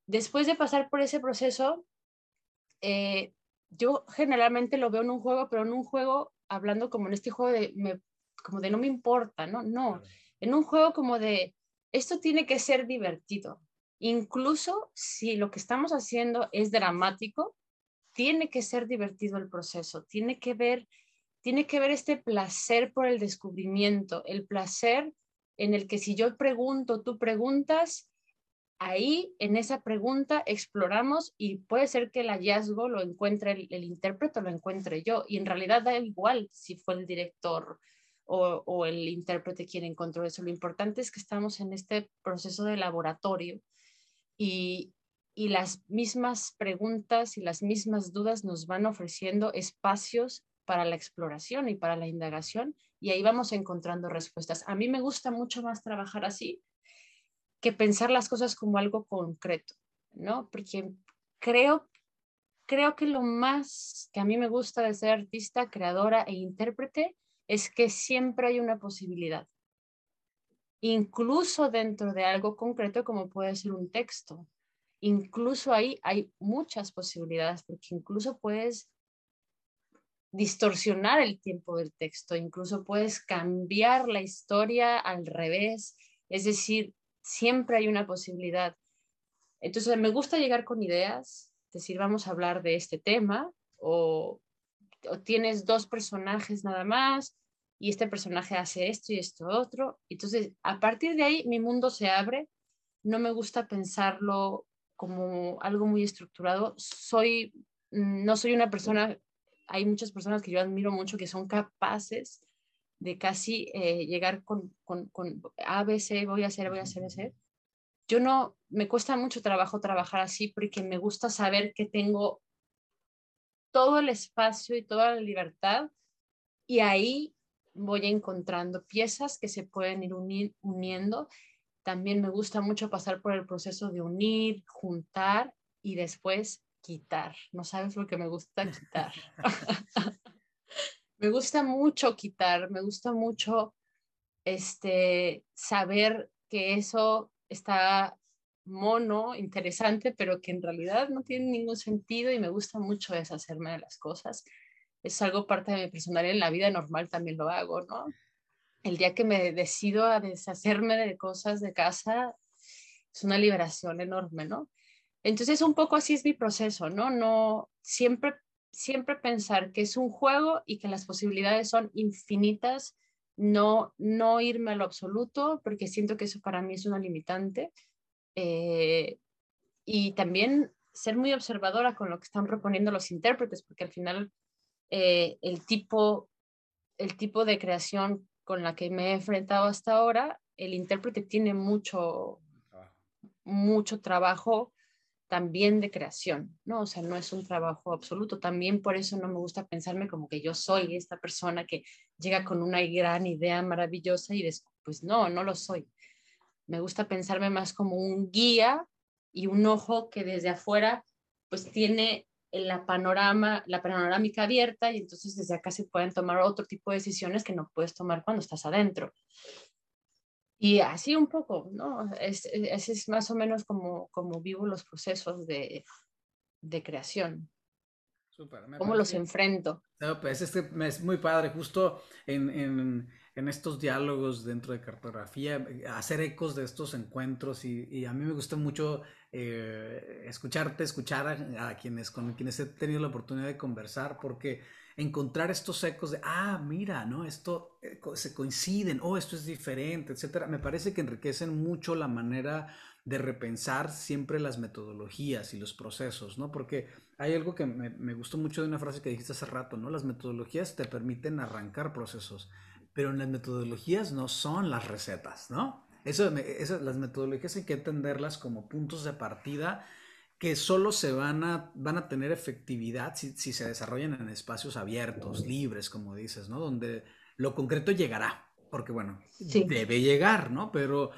Después de pasar por ese proceso, eh, yo generalmente lo veo en un juego, pero en un juego, hablando como en este juego de, como de no me importa, ¿no? No, en un juego como de, esto tiene que ser divertido, Incluso si lo que estamos haciendo es dramático, tiene que ser divertido el proceso, tiene que ver, tiene que ver este placer por el descubrimiento, el placer en el que si yo pregunto, tú preguntas, ahí en esa pregunta exploramos y puede ser que el hallazgo lo encuentre el, el intérprete lo encuentre yo. Y en realidad da igual si fue el director o, el intérprete quien encontró eso. Lo importante es que estamos en este proceso de laboratorio y, las mismas preguntas y las mismas dudas nos van ofreciendo espacios para la exploración y para la indagación y ahí vamos encontrando respuestas. A mí me gusta mucho más trabajar así que pensar las cosas como algo concreto, ¿no? Porque creo, creo que lo más que a mí me gusta de ser artista, creadora e intérprete es que siempre hay una posibilidad incluso dentro de algo concreto como puede ser un texto. Incluso ahí hay muchas posibilidades, porque incluso puedes distorsionar el tiempo del texto, incluso puedes cambiar la historia al revés, es decir, siempre hay una posibilidad. Entonces, me gusta llegar con ideas, decir, vamos a hablar de este tema, o, o tienes dos personajes nada más, y este personaje hace esto y esto otro. Entonces, a partir de ahí, mi mundo se abre. No me gusta pensarlo como algo muy estructurado. Soy, mm, no soy una persona, hay muchas personas que yo admiro mucho que son capaces de casi eh, llegar con, con, con ABC, voy a hacer, voy a hacer, voy a hacer. Yo no, me cuesta mucho trabajo trabajar así porque me gusta saber que tengo todo el espacio y toda la libertad y ahí voy encontrando piezas que se pueden ir uniendo. También me gusta mucho pasar por el proceso de unir, juntar y después quitar. No sabes lo que me gusta quitar. me gusta mucho quitar, me gusta mucho este, saber que eso está mono, interesante, pero que en realidad no tiene ningún sentido y me gusta mucho deshacerme de las cosas es algo parte de mi personalidad, en la vida normal también lo hago, ¿no? El día que me decido a deshacerme de cosas de casa, es una liberación enorme, ¿no? Entonces, un poco así es mi proceso, ¿no? No, siempre, siempre pensar que es un juego y que las posibilidades son infinitas, no, no irme a lo absoluto, porque siento que eso para mí es una limitante. Eh, y también ser muy observadora con lo que están proponiendo los intérpretes, porque al final eh, el, tipo, el tipo de creación con la que me he enfrentado hasta ahora, el intérprete tiene mucho, mucho trabajo también de creación, ¿no? O sea, no es un trabajo absoluto. También por eso no me gusta pensarme como que yo soy esta persona que llega con una gran idea maravillosa y después, pues no, no lo soy. Me gusta pensarme más como un guía y un ojo que desde afuera pues tiene la panorama, la panorámica abierta y entonces desde acá se pueden tomar otro tipo de decisiones que no puedes tomar cuando estás adentro. Y así un poco, ¿no? Ese es, más o menos como, como vivo los procesos de, de creación. ¿Cómo los enfrento? pues este es muy padre, justo en, en, en, estos diálogos dentro de cartografía, hacer ecos de estos encuentros y, a mí me gusta mucho eh, escucharte, escuchar a, quienes con quienes he tenido la oportunidad de conversar, porque encontrar estos ecos de, ah, mira, ¿no? Esto eh, se coinciden, oh, esto es diferente, etcétera, me parece que enriquecen mucho la manera de repensar siempre las metodologías y los procesos, ¿no? Porque hay algo que me, me gustó mucho de una frase que dijiste hace rato, ¿no? Las metodologías te permiten arrancar procesos, pero las metodologías no son las recetas, ¿no? Eso, las metodologías hay que entenderlas como puntos de partida que solo se van a, van a tener efectividad si, se desarrollan en espacios abiertos, libres, como dices, ¿no? Donde lo concreto llegará, porque bueno, debe llegar, ¿no? Pero,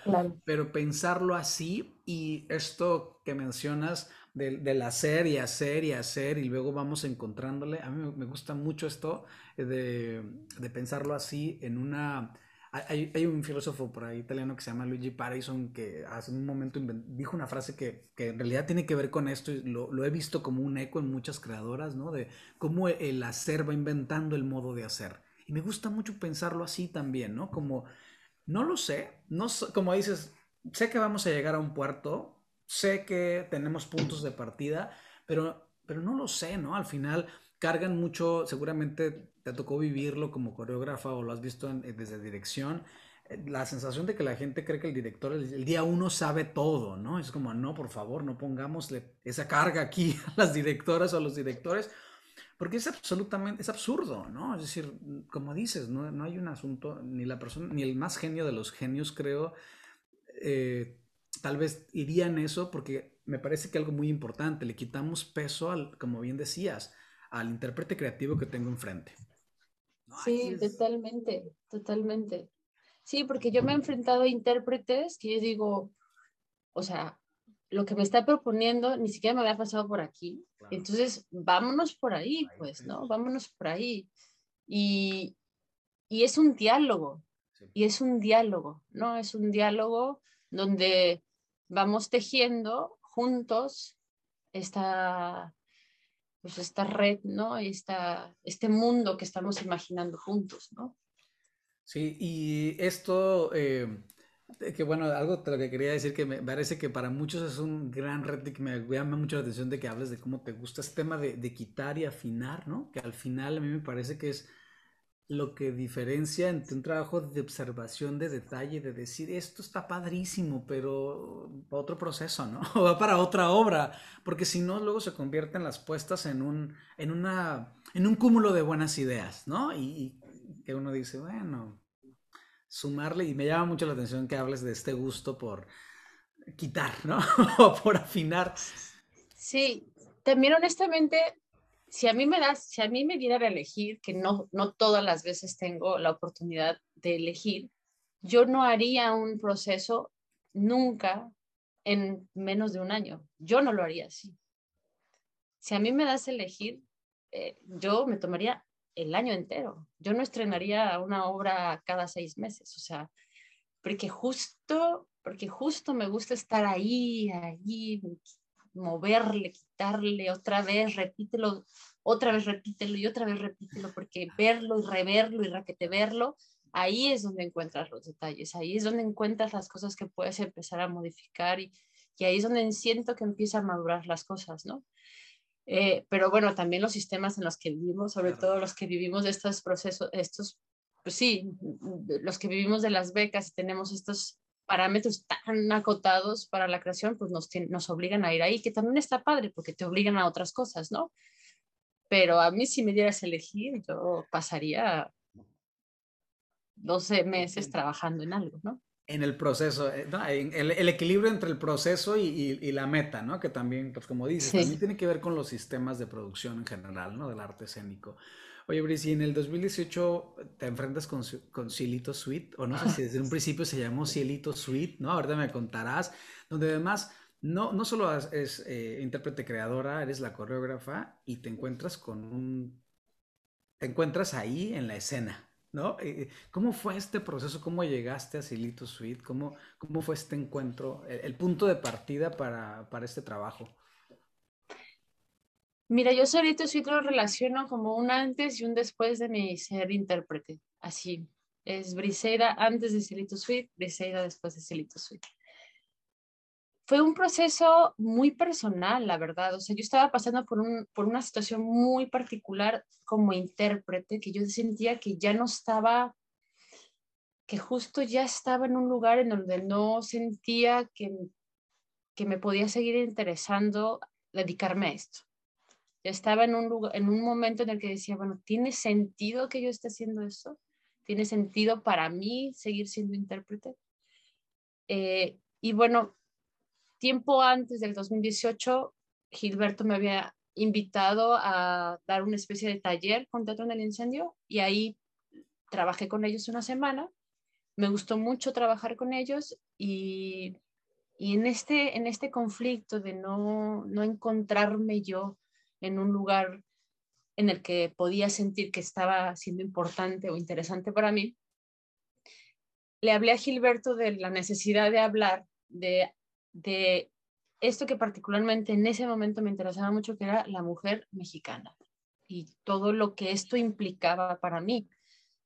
pero pensarlo así y esto que mencionas del, hacer y hacer y hacer y luego vamos encontrándole, a mí me gusta mucho esto de, de pensarlo así en una hay, hay, un filósofo por ahí italiano que se llama Luigi Parison que hace un momento dijo una frase que, que, en realidad tiene que ver con esto y lo, lo, he visto como un eco en muchas creadoras, ¿no? De cómo el hacer va inventando el modo de hacer. Y me gusta mucho pensarlo así también, ¿no? Como, no lo sé, no como dices, sé que vamos a llegar a un puerto, sé que tenemos puntos de partida, pero, pero no lo sé, ¿no? Al final cargan mucho, seguramente te tocó vivirlo como coreógrafa o lo has visto eh, desde dirección, eh, la sensación de que la gente cree que el director el, día uno sabe todo, ¿no? Es como, no, por favor, no pongámosle esa carga aquí a las directoras o a los directores, porque es absolutamente, es absurdo, ¿no? Es decir, como dices, no, no hay un asunto, ni la persona, ni el más genio de los genios, creo, eh, tal vez iría en eso, porque me parece que algo muy importante, le quitamos peso al, como bien decías, al intérprete creativo que tengo enfrente. Sí, totalmente, totalmente. Sí, porque yo me he enfrentado a intérpretes que yo digo, o sea, lo que me está proponiendo ni siquiera me había pasado por aquí. Entonces, vámonos por ahí, pues, ¿no? Vámonos por ahí. Y, y es un diálogo, y es un diálogo, ¿no? Es un diálogo donde vamos tejiendo juntos esta, pues esta red, ¿no? Esta, este mundo que estamos imaginando juntos, ¿no? Sí, y esto, eh, que bueno, algo te lo que quería decir que me parece que para muchos es un gran reto y que me llama mucho la atención de que hables de cómo te gusta este tema de, de quitar y afinar, ¿no? Que al final a mí me parece que es lo que diferencia entre un trabajo de observación de detalle, de decir, esto está padrísimo, pero otro proceso, ¿no? O va para otra obra, porque si no, luego se convierten las puestas en un, en una, en un cúmulo de buenas ideas, ¿no? Y, que uno dice, bueno, sumarle, y me llama mucho la atención que hables de este gusto por quitar, ¿no? o por afinar. Sí, también honestamente si a mí me das, si a mí me diera a elegir, que no, no todas las veces tengo la oportunidad de elegir, yo no haría un proceso nunca en menos de un año. Yo no lo haría así. Si a mí me das a elegir, eh, yo me tomaría el año entero. Yo no estrenaría una obra cada seis meses, o sea, porque justo, porque justo me gusta estar ahí, ahí, moverle, quitarle, otra vez, repítelo, otra vez repítelo y otra vez repítelo, porque verlo y reverlo y verlo, ahí es donde encuentras los detalles, ahí es donde encuentras las cosas que puedes empezar a modificar y, y ahí es donde siento que empieza a madurar las cosas, ¿no? Eh, pero bueno, también los sistemas en los que vivimos, sobre todo los que vivimos de estos procesos, estos, pues sí, los que vivimos de las becas y tenemos estos parámetros tan acotados para la creación, pues nos, nos obligan a ir ahí, que también está padre porque te obligan a otras cosas, ¿no? Pero a mí si me dieras a elegir, yo pasaría 12 meses trabajando en algo, ¿no? En el proceso, eh, el, equilibrio entre el proceso y, y, la meta, ¿no? Que también, pues como dices, también tiene que ver con los sistemas de producción en general, ¿no? Del arte escénico. Oye, Brice, en el 2018 te enfrentas con, con Cielito Suite, o no sé si desde un principio se llamó Cielito Suite, ¿no? Ahorita me contarás, donde además no, no solo es, eh, intérprete creadora, eres la coreógrafa y te encuentras con un... te encuentras ahí en la escena, ¿no? Eh, ¿Cómo fue este proceso? ¿Cómo llegaste a Cielito Suite? ¿Cómo, cómo fue este encuentro, el, punto de partida para, para este trabajo? Mira, yo solito sí lo relaciono como un antes y un después de mi ser intérprete. Así. Es Briseida antes de Celito Suite, Briseida después de Celito Suite. Fue un proceso muy personal, la verdad. O sea, yo estaba pasando por, un, por una situación muy particular como intérprete, que yo sentía que ya no estaba, que justo ya estaba en un lugar en donde no sentía que, que me podía seguir interesando dedicarme a esto estaba en un, lugar, en un momento en el que decía, bueno, ¿tiene sentido que yo esté haciendo esto? ¿Tiene sentido para mí seguir siendo intérprete? Eh, y bueno, tiempo antes del 2018 Gilberto me había invitado a dar una especie de taller con Teatro en el Incendio y ahí trabajé con ellos una semana. Me gustó mucho trabajar con ellos y, y en, este, en este conflicto de no, no encontrarme yo en un lugar en el que podía sentir que estaba siendo importante o interesante para mí, le hablé a Gilberto de la necesidad de hablar de, de esto que particularmente en ese momento me interesaba mucho, que era la mujer mexicana y todo lo que esto implicaba para mí,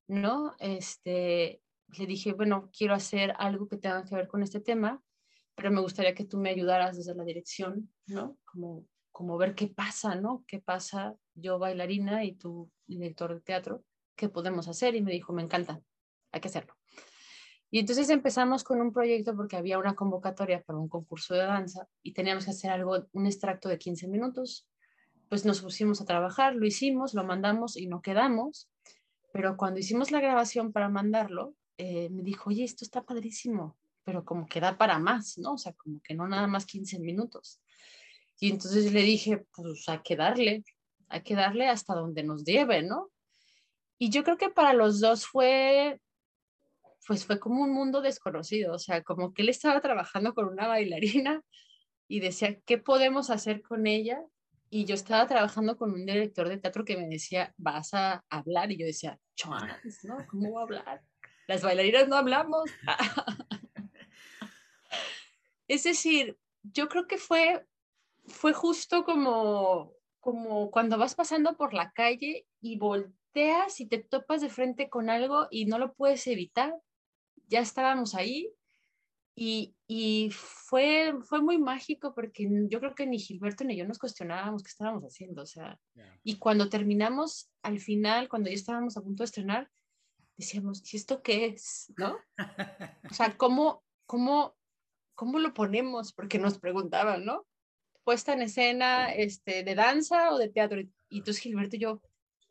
¿no? Este, le dije, bueno, quiero hacer algo que tenga que ver con este tema, pero me gustaría que tú me ayudaras desde la dirección, ¿no? Como, como ver qué pasa, ¿no? ¿Qué pasa yo bailarina y tú director de teatro? ¿Qué podemos hacer? Y me dijo, me encanta, hay que hacerlo. Y entonces empezamos con un proyecto porque había una convocatoria para un concurso de danza y teníamos que hacer algo, un extracto de 15 minutos. Pues nos pusimos a trabajar, lo hicimos, lo mandamos y no quedamos. Pero cuando hicimos la grabación para mandarlo, eh, me dijo, oye, esto está padrísimo, pero como que da para más, ¿no? O sea, como que no nada más 15 minutos. Y entonces le dije, pues hay que darle, hay que darle hasta donde nos lleve, ¿no? Y yo creo que para los dos fue pues fue como un mundo desconocido, o sea, como que él estaba trabajando con una bailarina y decía, ¿qué podemos hacer con ella? Y yo estaba trabajando con un director de teatro que me decía, vas a hablar. Y yo decía, chans, ¿no? ¿Cómo voy a hablar? Las bailarinas no hablamos. es decir, yo creo que fue, fue justo como, como cuando vas pasando por la calle y volteas y te topas de frente con algo y no lo puedes evitar ya estábamos ahí y, y, fue, fue muy mágico porque yo creo que ni Gilberto ni yo nos cuestionábamos qué estábamos haciendo, o sea, y cuando terminamos, al final, cuando ya estábamos a punto de estrenar, decíamos, ¿y esto qué es? ¿No? O sea, ¿cómo, cómo, cómo lo ponemos? Porque nos preguntaban, ¿no? Puesta en escena este, de danza o de teatro. Y entonces Gilberto y yo,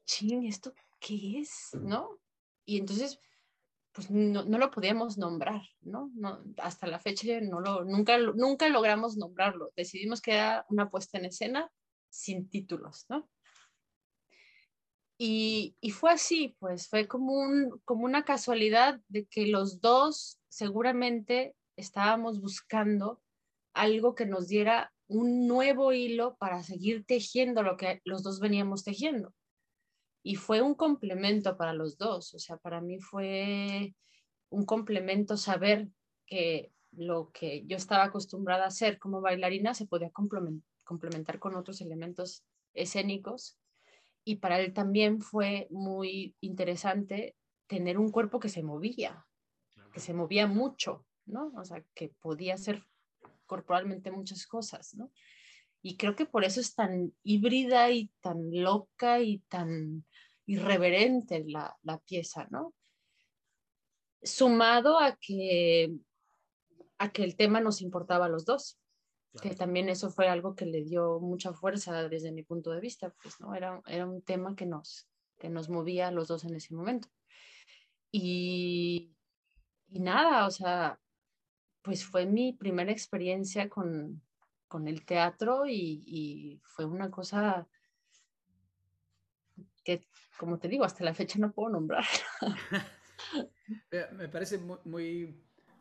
ching, ¿esto qué es? ¿No? Y entonces pues no, no, lo podíamos nombrar, ¿no? ¿no? Hasta la fecha no lo, nunca, nunca logramos nombrarlo. Decidimos que era una puesta en escena sin títulos, ¿no? Y, y, fue así, pues fue como, un, como una casualidad de que los dos seguramente estábamos buscando algo que nos diera un nuevo hilo para seguir tejiendo lo que los dos veníamos tejiendo. Y fue un complemento para los dos, o sea, para mí fue un complemento saber que lo que yo estaba acostumbrada a hacer como bailarina se podía complementar con otros elementos escénicos. Y para él también fue muy interesante tener un cuerpo que se movía, que se movía mucho, ¿no? O sea, que podía hacer corporalmente muchas cosas, ¿no? Y creo que por eso es tan híbrida y tan loca y tan irreverente la, la pieza, ¿no? Sumado a que, a que el tema nos importaba a los dos, que también eso fue algo que le dio mucha fuerza desde mi punto de vista, pues, ¿no? Era, era un tema que nos, que nos movía a los dos en ese momento. Y, y nada, o sea, pues fue mi primera experiencia con, con el teatro y, fue una cosa que, como te digo, hasta la fecha no puedo nombrar. Me parece muy,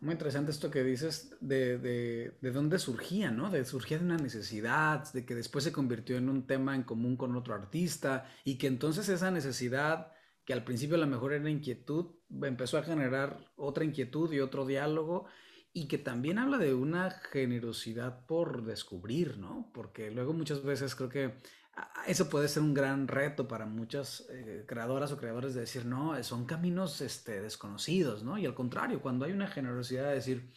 muy, interesante esto que dices de, de, de, dónde surgía, ¿no? De surgía de una necesidad, de que después se convirtió en un tema en común con otro artista y que entonces esa necesidad, que al principio a lo mejor era inquietud, empezó a generar otra inquietud y otro diálogo y que también habla de una generosidad por descubrir, ¿no? Porque luego muchas veces creo que eso puede ser un gran reto para muchas eh, creadoras o creadores de decir, no, son caminos este, desconocidos, ¿no? Y al contrario, cuando hay una generosidad de decir,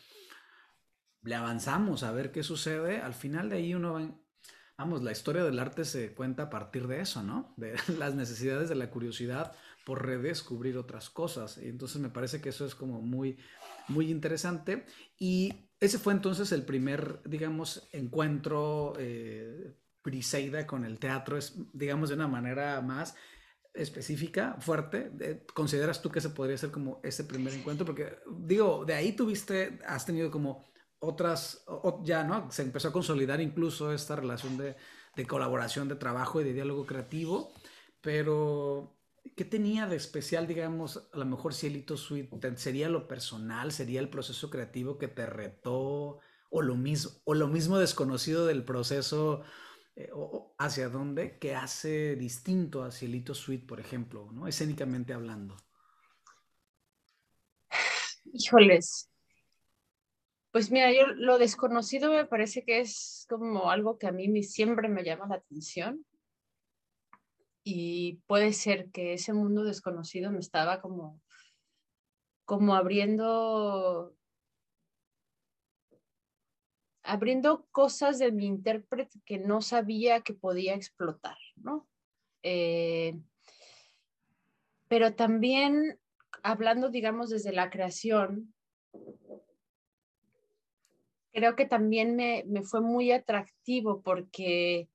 le avanzamos a ver qué sucede, al final de ahí uno va, vamos, la historia del arte se cuenta a partir de eso, ¿no? De las necesidades de la curiosidad por redescubrir otras cosas. Y entonces me parece que eso es como muy, muy interesante. Y ese fue entonces el primer, digamos, encuentro eh, con el teatro, es, digamos, de una manera más específica, fuerte. ¿Consideras tú que ese podría ser como ese primer encuentro? Porque, digo, de ahí tuviste, has tenido como otras, ya, ¿no? Se empezó a consolidar incluso esta relación de, de colaboración, de trabajo y de diálogo creativo, pero ¿qué tenía de especial, digamos, a lo mejor Cielito Suite? ¿Sería lo personal? ¿Sería el proceso creativo que te retó? ¿O lo mismo, o lo mismo desconocido del proceso eh, hacia dónde que hace distinto a Cielito Suite, por ejemplo, ¿no? escénicamente hablando? Híjoles. Pues mira, yo lo desconocido me parece que es como algo que a mí siempre me llama la atención y puede ser que ese mundo desconocido me estaba como, como abriendo, abriendo cosas de mi intérprete que no sabía que podía explotar, ¿no? Eh, pero también hablando, digamos, desde la creación, creo que también me, me fue muy atractivo porque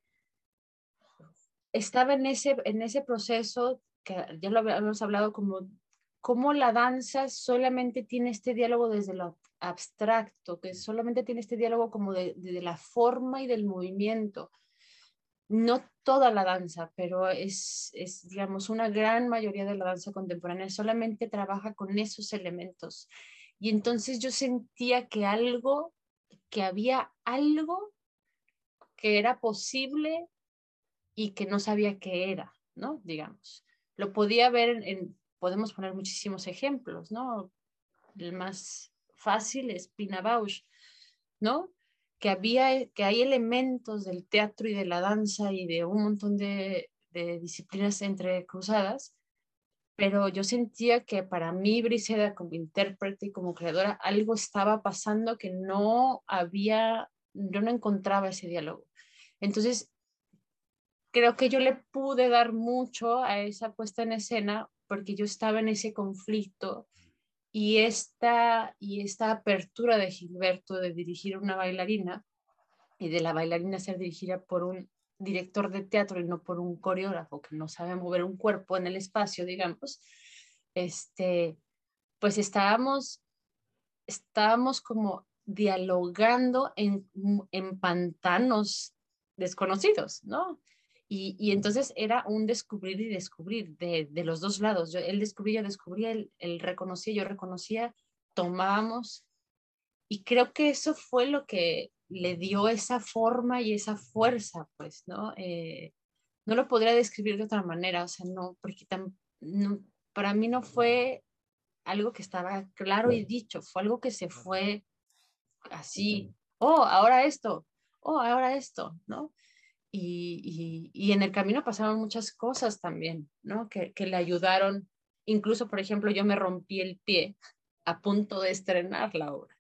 estaba en ese, en ese proceso, que ya lo habíamos hablado, como cómo la danza solamente tiene este diálogo desde lo abstracto, que solamente tiene este diálogo como de, de, la forma y del movimiento. No toda la danza, pero es, es, digamos, una gran mayoría de la danza contemporánea solamente trabaja con esos elementos. Y entonces yo sentía que algo, que había algo que era posible y que no sabía qué era, ¿no? Digamos. Lo podía ver en, podemos poner muchísimos ejemplos, ¿no? El más fácil es Pina Bausch, ¿no? Que había, que hay elementos del teatro y de la danza y de un montón de, de disciplinas entrecruzadas, pero yo sentía que para mí, Briseda, como intérprete y como creadora, algo estaba pasando que no había, yo no encontraba ese diálogo. Entonces, creo que yo le pude dar mucho a esa puesta en escena porque yo estaba en ese conflicto y esta, y esta apertura de Gilberto de dirigir una bailarina y de la bailarina ser dirigida por un director de teatro y no por un coreógrafo que no sabe mover un cuerpo en el espacio, digamos, este, pues estábamos, estábamos como dialogando en, en pantanos desconocidos, ¿no? Y, entonces era un descubrir y descubrir de, de los dos lados. Yo, él descubría, yo descubría, él, él, reconocía, yo reconocía, tomábamos. Y creo que eso fue lo que le dio esa forma y esa fuerza, pues, ¿no? Eh, no lo podría describir de otra manera, o sea, no, porque tan, no, para mí no fue algo que estaba claro y dicho, fue algo que se fue así, oh, ahora esto, oh, ahora esto, ¿no? Y, y, en el camino pasaron muchas cosas también, ¿no? Que, que, le ayudaron. Incluso, por ejemplo, yo me rompí el pie a punto de estrenar la obra.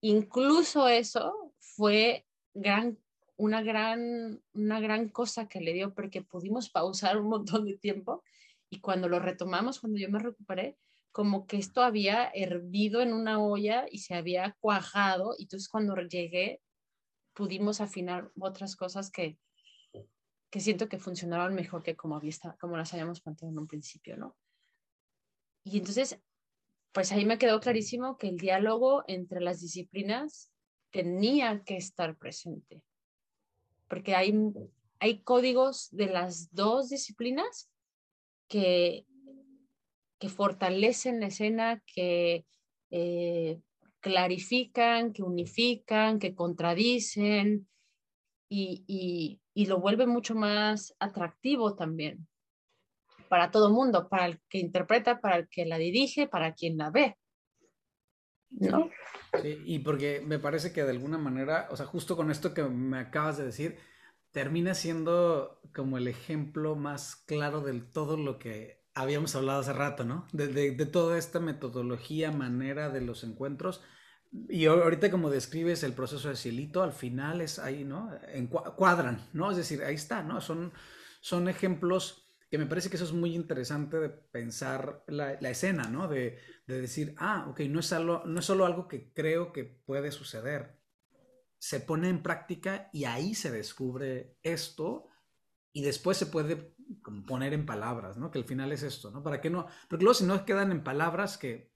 Incluso eso fue gran, una, gran, una gran cosa que le dio porque pudimos pausar un montón de tiempo y cuando lo retomamos, cuando yo me recuperé, como que esto había hervido en una olla y se había cuajado y entonces cuando llegué pudimos afinar otras cosas que, que siento que funcionaban mejor que como, había, como las habíamos planteado en un principio, ¿no? Y entonces, pues ahí me quedó clarísimo que el diálogo entre las disciplinas tenía que estar presente, porque hay, hay códigos de las dos disciplinas que, que fortalecen la escena, que eh, clarifican, que unifican, que contradicen y, lo vuelve mucho más atractivo también para todo el mundo, para el que interpreta, para el que la dirige, para quien la ve. ¿No? Y porque me parece que de alguna manera, o sea, justo con esto que me acabas de decir, termina siendo como el ejemplo más claro del todo lo que habíamos hablado hace rato, ¿no? De, de, toda esta metodología, manera de los encuentros. Y ahorita como describes el proceso de cielito, al final es ahí, ¿no? En, cuadran, ¿no? Es decir, ahí está, ¿no? Son, son ejemplos que me parece que eso es muy interesante de pensar la, escena, ¿no? De, de, decir, ah, ok, no es, algo, no es solo algo que creo que puede suceder. Se pone en práctica y ahí se descubre esto y después se puede poner en palabras, ¿no? Que al final es esto, ¿no? Para que no, porque luego si no quedan en palabras que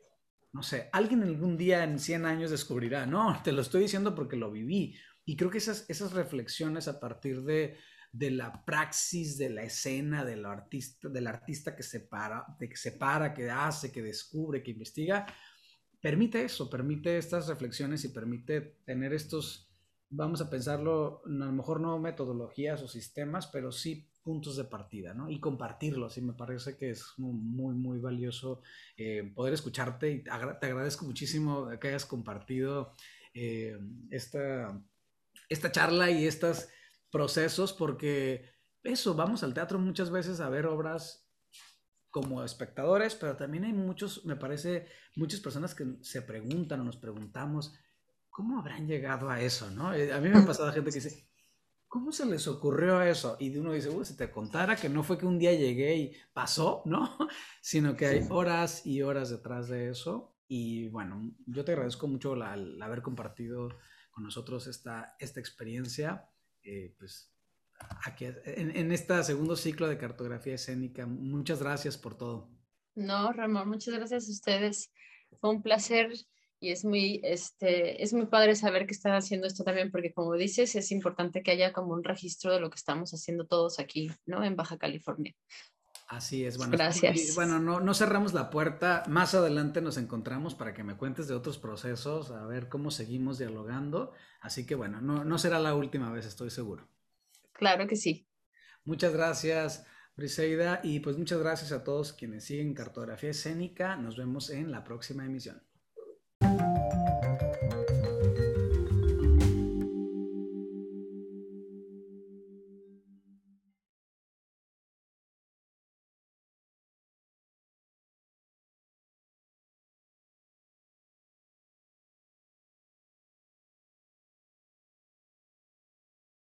no sé, alguien algún día en 100 años descubrirá, no, te lo estoy diciendo porque lo viví. Y creo que esas, esas reflexiones a partir de, de la praxis, de la escena, del artista, del artista que se para, que se para, que hace, que descubre, que investiga, permite eso, permite estas reflexiones y permite tener estos, vamos a pensarlo, a lo mejor no metodologías o sistemas, pero sí puntos de partida, ¿no? Y compartirlos, y me parece que es muy, muy valioso eh, poder escucharte y te agradezco muchísimo que hayas compartido eh, esta, esta charla y estos procesos, porque eso, vamos al teatro muchas veces a ver obras como espectadores, pero también hay muchos, me parece, muchas personas que se preguntan o nos preguntamos, ¿cómo habrán llegado a eso, no? Eh, a mí me ha pasado gente que dice, ¿cómo se les ocurrió eso? Y uno dice, uy, si te contara que no fue que un día llegué y pasó, ¿no? Sino que hay horas y horas detrás de eso. Y bueno, yo te agradezco mucho el haber compartido con nosotros esta, esta experiencia, eh, pues, aquí, en, en este segundo ciclo de cartografía escénica. Muchas gracias por todo. No, Ramón, muchas gracias a ustedes. Fue un placer y es muy, este, es muy padre saber que están haciendo esto también, porque como dices, es importante que haya como un registro de lo que estamos haciendo todos aquí, ¿no? En Baja California. Así es, bueno. Gracias. bueno, no, no cerramos la puerta. Más adelante nos encontramos para que me cuentes de otros procesos, a ver cómo seguimos dialogando. Así que bueno, no, no será la última vez, estoy seguro. Claro que sí. Muchas gracias, Briseida, y pues muchas gracias a todos quienes siguen Cartografía Escénica. Nos vemos en la próxima emisión.